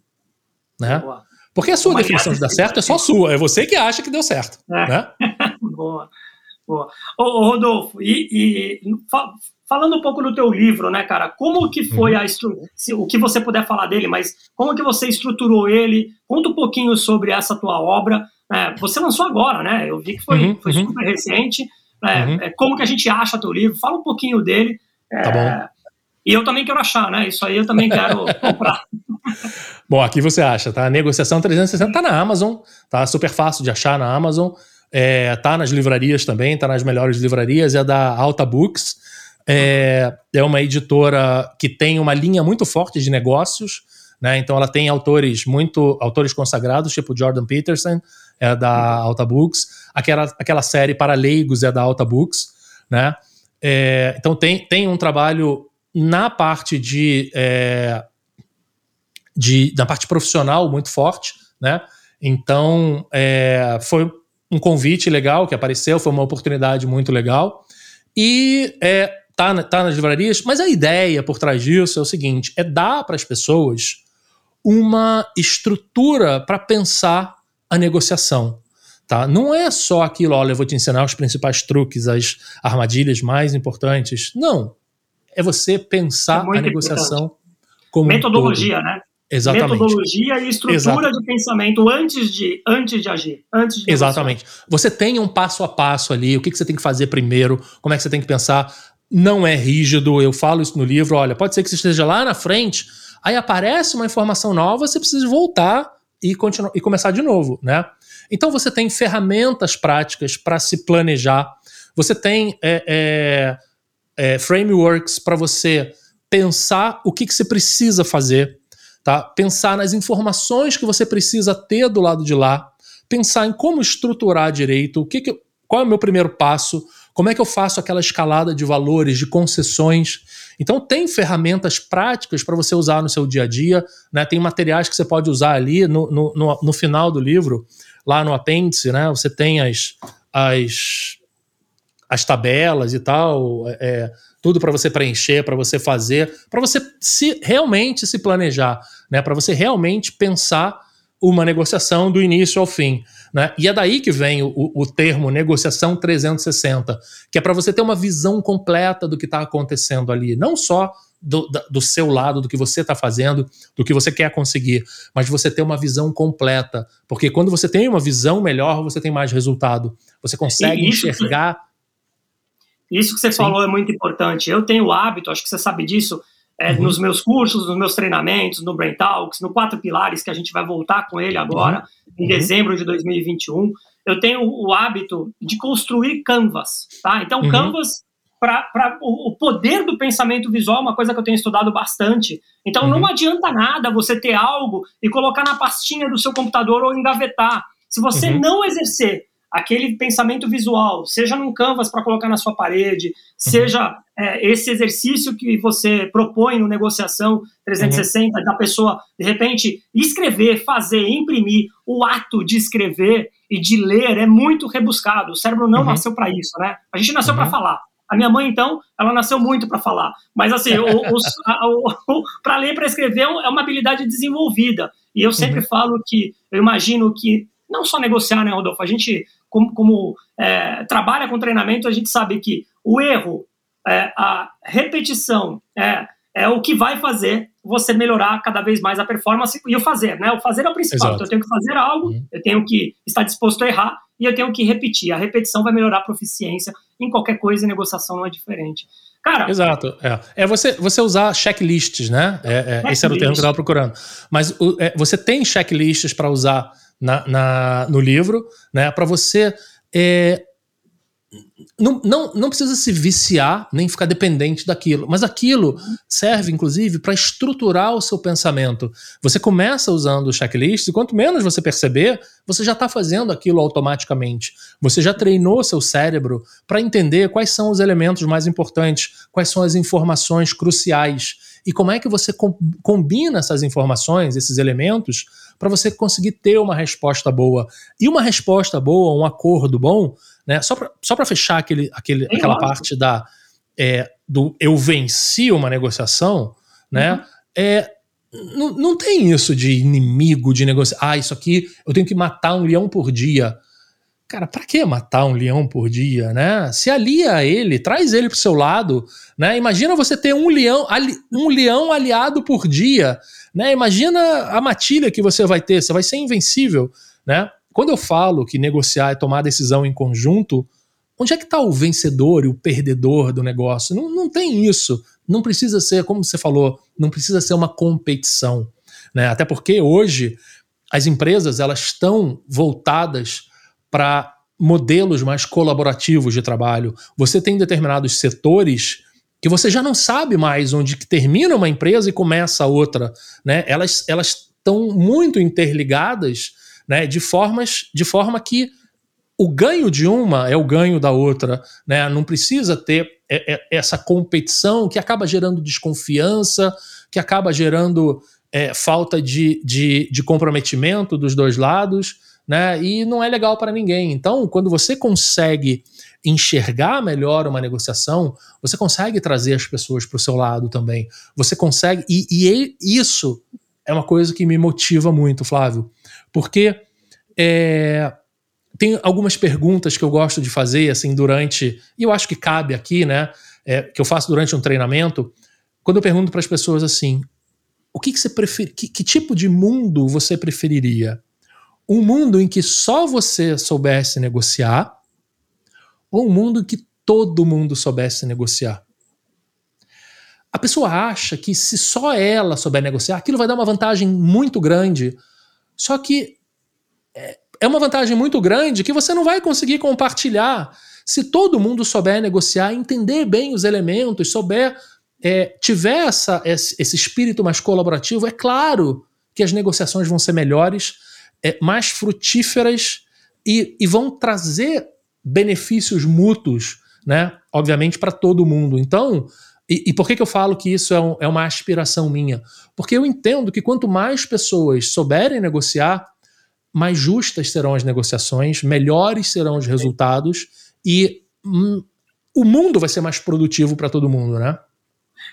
Né? Boa. Porque a sua Uma definição de dar certo é só sua, é você que acha que deu certo. É. Né? Boa. Boa. Ô, Rodolfo, e, e, falando um pouco do teu livro, né, cara? Como que foi uhum. a se, o que você puder falar dele, mas como que você estruturou ele? Conta um pouquinho sobre essa tua obra. É, você lançou agora, né? Eu vi que foi, uhum, foi uhum. super recente. É, uhum. é, como que a gente acha teu livro? Fala um pouquinho dele. É, tá bom. E eu também quero achar, né? Isso aí eu também quero comprar. Bom, aqui você acha, tá? Negociação 360 tá na Amazon, tá? Super fácil de achar na Amazon. É, tá nas livrarias também, tá nas melhores livrarias, é da Alta Books. É, é uma editora que tem uma linha muito forte de negócios, né? Então ela tem autores muito autores consagrados, tipo Jordan Peterson, é da Alta Books, aquela, aquela série para leigos é da Alta Books, né? É, então tem, tem um trabalho na parte de, é, de na parte profissional muito forte, né? Então é, foi um convite legal que apareceu, foi uma oportunidade muito legal e é, tá, tá nas livrarias. Mas a ideia por trás disso é o seguinte: é dar para as pessoas uma estrutura para pensar a negociação. Tá? Não é só aquilo, olha, eu vou te ensinar os principais truques, as armadilhas mais importantes. Não. É você pensar é a negociação importante. como Metodologia, um né? Exatamente. Metodologia e estrutura de pensamento antes de, antes de agir. Antes de Exatamente. Você tem um passo a passo ali, o que, que você tem que fazer primeiro, como é que você tem que pensar. Não é rígido, eu falo isso no livro. Olha, pode ser que você esteja lá na frente, aí aparece uma informação nova, você precisa voltar e, continuar, e começar de novo, né? Então você tem ferramentas práticas para se planejar, você tem é, é, é, frameworks para você pensar o que, que você precisa fazer, tá? Pensar nas informações que você precisa ter do lado de lá, pensar em como estruturar direito, o que, que qual é o meu primeiro passo, como é que eu faço aquela escalada de valores, de concessões. Então tem ferramentas práticas para você usar no seu dia a dia, né? Tem materiais que você pode usar ali no, no, no, no final do livro lá no apêndice, né? Você tem as, as, as tabelas e tal, é, é tudo para você preencher, para você fazer, para você se realmente se planejar, né? Para você realmente pensar uma negociação do início ao fim. Né? E é daí que vem o, o termo negociação 360, que é para você ter uma visão completa do que está acontecendo ali, não só do, do seu lado, do que você está fazendo, do que você quer conseguir, mas você ter uma visão completa. Porque quando você tem uma visão melhor, você tem mais resultado. Você consegue isso enxergar. Que, isso que você Sim. falou é muito importante. Eu tenho o hábito, acho que você sabe disso, é, uhum. nos meus cursos, nos meus treinamentos, no Brain Talks, no Quatro Pilares, que a gente vai voltar com ele agora, uhum. em dezembro de 2021. Eu tenho o hábito de construir canvas, tá? Então, uhum. canvas para o poder do pensamento visual, uma coisa que eu tenho estudado bastante. Então uhum. não adianta nada você ter algo e colocar na pastinha do seu computador ou engavetar. Se você uhum. não exercer aquele pensamento visual, seja num canvas para colocar na sua parede, uhum. seja é, esse exercício que você propõe no negociação 360 uhum. da pessoa, de repente, escrever, fazer, imprimir, o ato de escrever e de ler é muito rebuscado. O cérebro não uhum. nasceu para isso, né? A gente nasceu para uhum. falar. A minha mãe, então, ela nasceu muito para falar. Mas, assim, para ler e para escrever é uma habilidade desenvolvida. E eu sempre uhum. falo que, eu imagino que, não só negociar, né, Rodolfo? A gente, como, como é, trabalha com treinamento, a gente sabe que o erro, é, a repetição, é, é o que vai fazer você melhorar cada vez mais a performance e o fazer, né? O fazer é o principal. Então, eu tenho que fazer algo, uhum. eu tenho que estar disposto a errar e eu tenho que repetir. A repetição vai melhorar a proficiência em qualquer coisa e negociação não é diferente. Cara, Exato. É, é você, você usar checklists, né? É, é, esse era o termo que eu estava procurando. Mas o, é, você tem checklists para usar na, na, no livro, né? Para você é, não, não, não precisa se viciar nem ficar dependente daquilo, mas aquilo serve, inclusive, para estruturar o seu pensamento. Você começa usando o checklist e quanto menos você perceber, você já está fazendo aquilo automaticamente. Você já treinou seu cérebro para entender quais são os elementos mais importantes, quais são as informações cruciais e como é que você combina essas informações, esses elementos, para você conseguir ter uma resposta boa. E uma resposta boa, um acordo bom, né? Só para fechar aquele, aquele, aquela parte da, é, do eu venci uma negociação, né? Uhum. É, não, não tem isso de inimigo, de negociação. Ah, isso aqui eu tenho que matar um leão por dia. Cara, para que matar um leão por dia, né? Se alia a ele, traz ele pro seu lado, né? Imagina você ter um leão, um leão aliado por dia, né? Imagina a matilha que você vai ter, você vai ser invencível, né? Quando eu falo que negociar é tomar decisão em conjunto, onde é que está o vencedor e o perdedor do negócio? Não, não tem isso. Não precisa ser, como você falou, não precisa ser uma competição. Né? Até porque hoje as empresas elas estão voltadas para modelos mais colaborativos de trabalho. Você tem determinados setores que você já não sabe mais onde que termina uma empresa e começa outra. Né? Elas estão muito interligadas né, de formas de forma que o ganho de uma é o ganho da outra, né? Não precisa ter essa competição que acaba gerando desconfiança, que acaba gerando é, falta de, de, de comprometimento dos dois lados, né? E não é legal para ninguém. Então, quando você consegue enxergar melhor uma negociação, você consegue trazer as pessoas para o seu lado também. Você consegue. E, e isso é uma coisa que me motiva muito, Flávio, porque é, tem algumas perguntas que eu gosto de fazer, assim, durante. E eu acho que cabe aqui, né? É, que eu faço durante um treinamento. Quando eu pergunto para as pessoas assim: o que, que você prefere. Que, que tipo de mundo você preferiria? Um mundo em que só você soubesse negociar, ou um mundo em que todo mundo soubesse negociar? A pessoa acha que se só ela souber negociar, aquilo vai dar uma vantagem muito grande. Só que é, é uma vantagem muito grande que você não vai conseguir compartilhar. Se todo mundo souber negociar, entender bem os elementos, souber, é, tiver essa, esse espírito mais colaborativo, é claro que as negociações vão ser melhores, é, mais frutíferas e, e vão trazer benefícios mútuos, né? Obviamente, para todo mundo. Então, e, e, por que, que eu falo que isso é, um, é uma aspiração minha? Porque eu entendo que quanto mais pessoas souberem negociar, mais justas serão as negociações, melhores serão os resultados e hum, o mundo vai ser mais produtivo para todo mundo, né?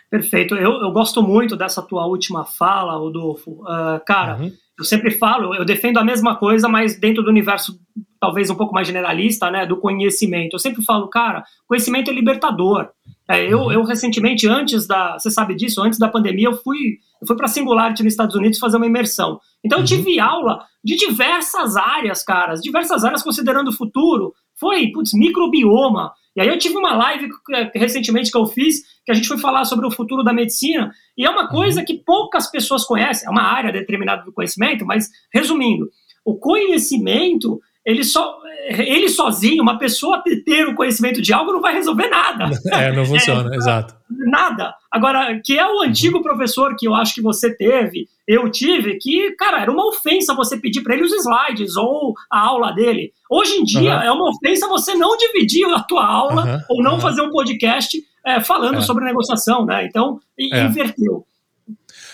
Perfeito. Eu, eu gosto muito dessa tua última fala, Rodolfo. Uh, cara, uhum. Eu sempre falo, eu defendo a mesma coisa, mas dentro do universo talvez um pouco mais generalista, né, do conhecimento. Eu sempre falo, cara, conhecimento é libertador. É, eu, uhum. eu recentemente, antes da, você sabe disso, antes da pandemia, eu fui, eu fui para Singularity nos Estados Unidos fazer uma imersão. Então eu uhum. tive aula de diversas áreas, caras, diversas áreas considerando o futuro. Foi, putz, microbioma. E aí eu tive uma live recentemente que eu fiz, que a gente foi falar sobre o futuro da medicina, e é uma coisa uhum. que poucas pessoas conhecem, é uma área determinada do conhecimento, mas resumindo, o conhecimento ele só ele sozinho, uma pessoa ter o conhecimento de algo não vai resolver nada. É, não funciona, é, exato. Nada. Agora, que é o antigo uhum. professor que eu acho que você teve, eu tive, que, cara, era uma ofensa você pedir para ele os slides ou a aula dele. Hoje em dia, uhum. é uma ofensa você não dividir a tua aula uhum. ou não fazer um podcast é, falando é. sobre negociação, né? Então, é. inverteu.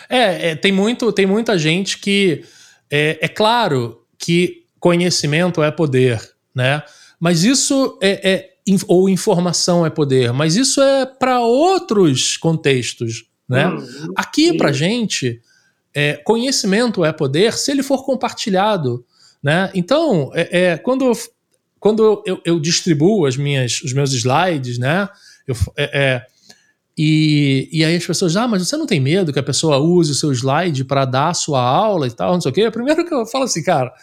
É, é, tem, muito, tem muita gente que. É, é claro que conhecimento é poder, né? Mas isso é, é ou informação é poder, mas isso é para outros contextos, né? Uhum. Aqui para gente, conhecimento é poder se ele for compartilhado, né? Então, é, é quando quando eu, eu, distribuo as minhas, os meus slides, né? Eu, é, é, e, e aí as pessoas, ah, mas você não tem medo que a pessoa use o seu slide para dar a sua aula e tal, não sei o quê? Primeiro que eu falo assim, cara,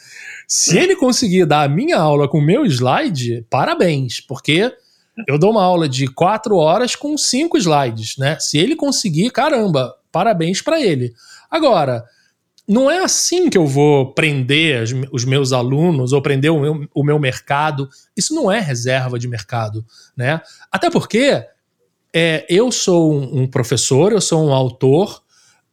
se ele conseguir dar a minha aula com o meu slide, parabéns, porque eu dou uma aula de quatro horas com cinco slides, né? Se ele conseguir, caramba, parabéns para ele. Agora, não é assim que eu vou prender as, os meus alunos ou prender o meu, o meu mercado. Isso não é reserva de mercado, né? Até porque é, eu sou um, um professor, eu sou um autor,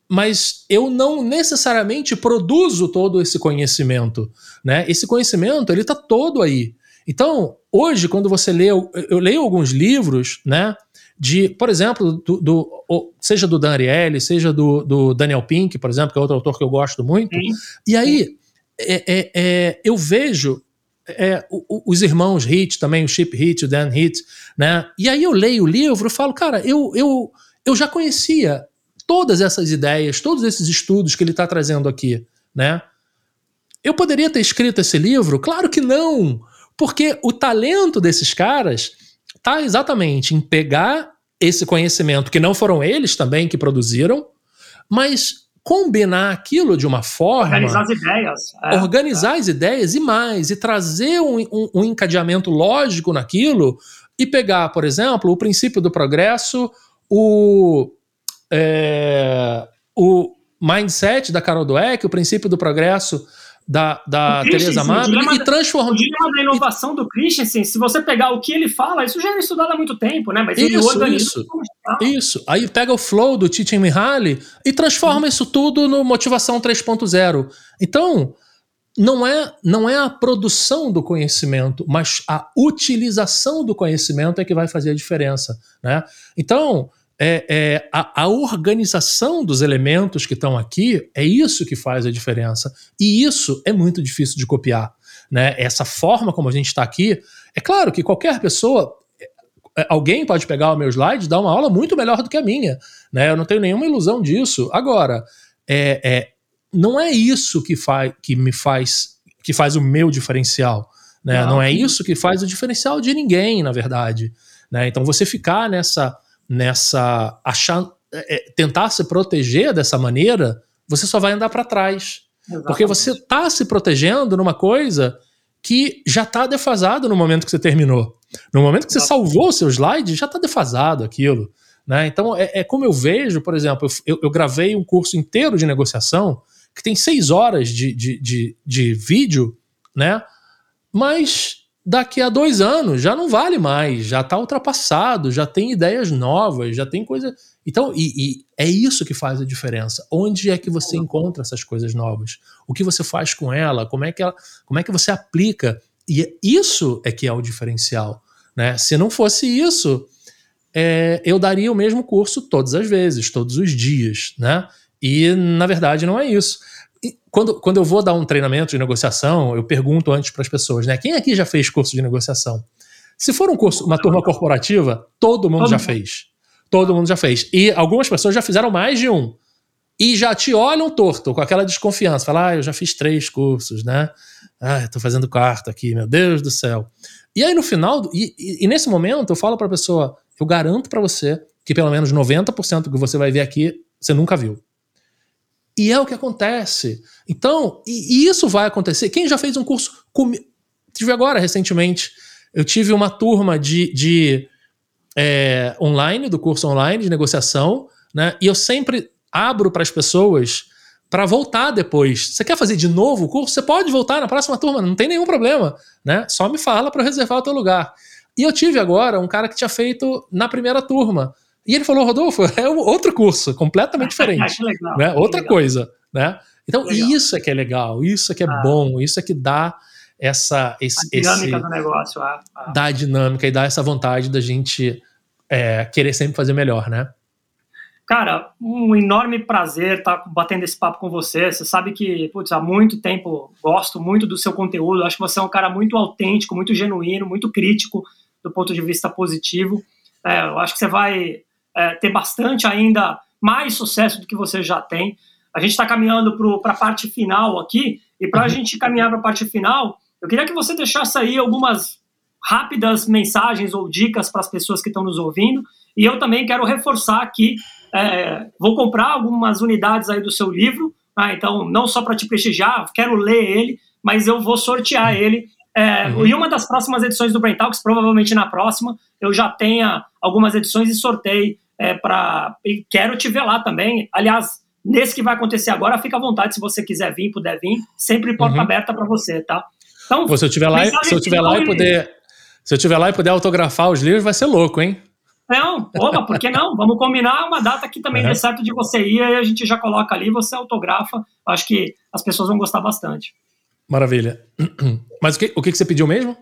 mas eu não necessariamente produzo todo esse conhecimento, né? Esse conhecimento, ele está todo aí. Então, hoje, quando você lê, eu, eu leio alguns livros, né? De, por exemplo, do, do seja do Dan Ariely, seja do, do, Daniel Pink, por exemplo, que é outro autor que eu gosto muito. Sim. E aí, é, é, é, eu vejo é, os irmãos Hit também, o Chip Hit, o Dan Hit, né? E aí eu leio o livro e falo, cara, eu, eu, eu já conhecia todas essas ideias, todos esses estudos que ele está trazendo aqui, né? Eu poderia ter escrito esse livro? Claro que não, porque o talento desses caras está exatamente em pegar esse conhecimento que não foram eles também que produziram, mas combinar aquilo de uma forma. Organizar as ideias. É, organizar é. as ideias e mais, e trazer um, um, um encadeamento lógico naquilo e pegar, por exemplo, o princípio do progresso, o é, o mindset da Carol Dweck, o princípio do progresso da, da Teresa Mabre e transformar. O dilema da inovação do Christensen, se você pegar o que ele fala, isso já é estudado há muito tempo, né? Mas isso, isso, isso. Aí pega o flow do Titi Mihaly e transforma hum. isso tudo no Motivação 3.0. Então, não é, não é a produção do conhecimento, mas a utilização do conhecimento é que vai fazer a diferença, né? Então, é, é a, a, organização dos elementos que estão aqui é isso que faz a diferença. E isso é muito difícil de copiar. Né? Essa forma como a gente está aqui, é claro que qualquer pessoa. É, alguém pode pegar o meu slide e dar uma aula muito melhor do que a minha. Né? Eu não tenho nenhuma ilusão disso. Agora, é, é não é isso que, faz, que me faz que faz o meu diferencial. Né? Não, não é isso que faz o diferencial de ninguém, na verdade. Né? Então você ficar nessa, nessa achar, é, é tentar se proteger dessa maneira, você só vai andar para trás. Exatamente. Porque você está se protegendo numa coisa que já está defasado no momento que você terminou. No momento que você salvou o seu slide, já está defasado aquilo. Né? Então, é, é, como eu vejo, por exemplo, eu, eu, gravei um curso inteiro de negociação que tem seis horas de, de, de, de vídeo, né? mas daqui a dois anos já não vale mais, já está ultrapassado, já tem ideias novas, já tem coisa. Então, e, e, é isso que faz a diferença. Onde é que você encontra essas coisas novas? O que você faz com ela? Como é que, ela, como é que você aplica? E isso é que é o diferencial. Né? Se não fosse isso, é, eu daria o mesmo curso todas as vezes, todos os dias. Né? E, na verdade, não é isso quando, quando eu vou dar um treinamento de negociação, eu pergunto antes para as pessoas, né? Quem aqui já fez curso de negociação? Se for um curso, uma turma corporativa, todo mundo todo já mundo. fez. Todo mundo já fez. E algumas pessoas já fizeram mais de um. E já te olham torto, com aquela desconfiança. Falar, ah, eu já fiz três cursos, né? Ah, estou fazendo quarto aqui, meu Deus do céu. E aí no final, e, e, e nesse momento eu falo para a pessoa, eu garanto para você que pelo menos 90% do que você vai ver aqui, você nunca viu. E é o que acontece. Então, e, e isso vai acontecer. Quem já fez um curso comigo? Tive agora, recentemente, eu tive uma turma de, de é, online, do curso online de negociação, né? E eu sempre abro para as pessoas para voltar depois. Você quer fazer de novo o curso? Você pode voltar na próxima turma, não tem nenhum problema, né? Só me fala para reservar o teu lugar. E eu tive agora um cara que tinha feito na primeira turma. E ele falou, Rodolfo, é outro curso, completamente diferente. Ah, legal, né? Outra legal. coisa, né? Então, legal. isso é que é legal, isso é que é ah. bom, isso é que dá essa... Esse, a dinâmica esse, do negócio. Ah, ah. Dá a dinâmica e dá essa vontade da gente é, querer sempre fazer melhor, né? Cara, um enorme prazer estar tá batendo esse papo com você. Você sabe que, putz, há muito tempo gosto muito do seu conteúdo. Acho que você é um cara muito autêntico, muito genuíno, muito crítico do ponto de vista positivo. É, eu acho que você vai é, ter bastante ainda mais sucesso do que você já tem. A gente está caminhando para a parte final aqui, e para a uhum. gente caminhar para a parte final, eu queria que você deixasse aí algumas rápidas mensagens ou dicas para as pessoas que estão nos ouvindo. E eu também quero reforçar aqui, é, vou comprar algumas unidades aí do seu livro, ah, então não só para te prestigiar, quero ler ele, mas eu vou sortear ele. É, uhum. E uma das próximas edições do Brain Talks, provavelmente na próxima, eu já tenha algumas edições e sorteio é, para. Quero te ver lá também. Aliás, nesse que vai acontecer agora, fica à vontade se você quiser vir, puder vir. Sempre porta uhum. aberta para você, tá? Então, Pô, se eu tiver lá, se eu tiver lá e puder, se eu tiver lá e puder autografar os livros, vai ser louco, hein? Não, opa, por que não? Vamos combinar uma data que também é. dê certo de você ir, aí a gente já coloca ali, você autografa. Acho que as pessoas vão gostar bastante. Maravilha. Mas o que, o que você pediu mesmo?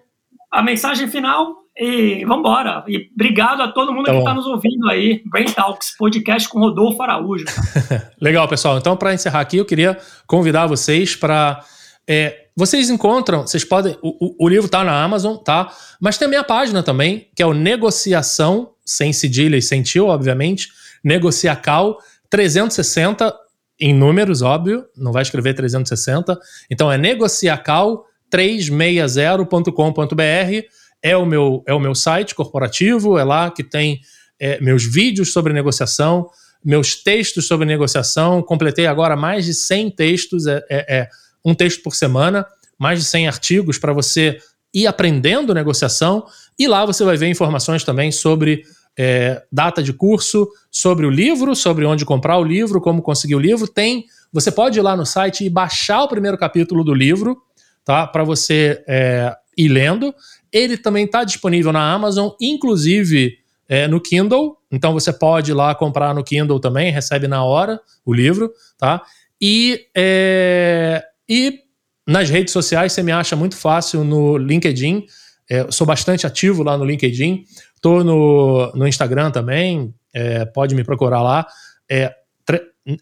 A mensagem final e vamos embora. E obrigado a todo mundo tá que está nos ouvindo aí. Brain Talks, podcast com Rodolfo Araújo. Legal, pessoal. Então, para encerrar aqui, eu queria convidar vocês para. É, vocês encontram, vocês podem. O, o, o livro está na Amazon, tá? Mas tem a minha página também, que é o Negociação, sem cedilha e sem tio, obviamente. Negociacal 360 em números, óbvio, não vai escrever 360. Então é negociacal360.com.br é o meu, é o meu site corporativo, é lá que tem é, meus vídeos sobre negociação, meus textos sobre negociação. Completei agora mais de 100 textos, é, é, é um texto por semana, mais de 100 artigos para você ir aprendendo negociação. E lá você vai ver informações também sobre é, data de curso, sobre o livro, sobre onde comprar o livro, como conseguir o livro. Tem, você pode ir lá no site e baixar o primeiro capítulo do livro, tá? Para você é, ir lendo. Ele também está disponível na Amazon, inclusive é, no Kindle. Então você pode ir lá comprar no Kindle também, recebe na hora o livro, tá? E, é, e nas redes sociais você me acha muito fácil no LinkedIn. É, sou bastante ativo lá no LinkedIn. Tô no, no Instagram também, é, pode me procurar lá. É,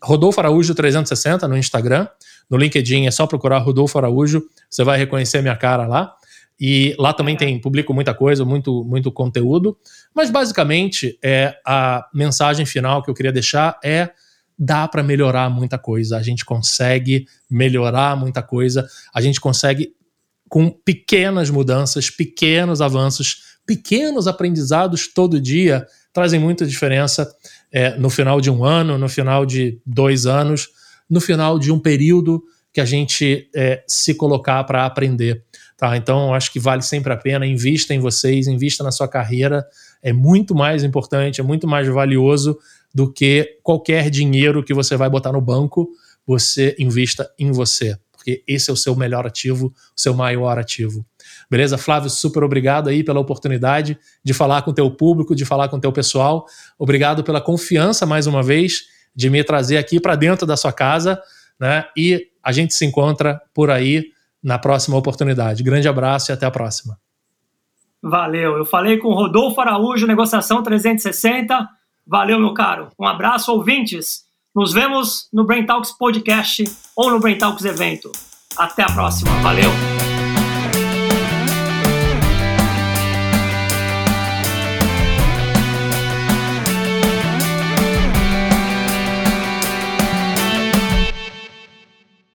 Rodolfo Araújo 360 no Instagram. No LinkedIn é só procurar Rodolfo Araújo, você vai reconhecer minha cara lá. E lá também tem, publico muita coisa, muito, muito conteúdo. Mas basicamente, é, a mensagem final que eu queria deixar é dá para melhorar muita coisa, a gente consegue melhorar muita coisa, a gente consegue com pequenas mudanças, pequenos avanços, pequenos aprendizados todo dia trazem muita diferença é, no final de um ano, no final de dois anos, no final de um período que a gente é, se colocar para aprender. Tá? Então, acho que vale sempre a pena. Invista em vocês, invista na sua carreira. É muito mais importante, é muito mais valioso do que qualquer dinheiro que você vai botar no banco. Você invista em você, porque esse é o seu melhor ativo, o seu maior ativo. Beleza, Flávio? Super obrigado aí pela oportunidade de falar com o teu público, de falar com o teu pessoal. Obrigado pela confiança mais uma vez de me trazer aqui para dentro da sua casa, né? E a gente se encontra por aí na próxima oportunidade. Grande abraço e até a próxima. Valeu. Eu falei com Rodolfo Araújo, negociação 360. Valeu, meu caro. Um abraço, ouvintes. Nos vemos no Brain Talks Podcast ou no Brain Talks Evento. Até a próxima. Valeu.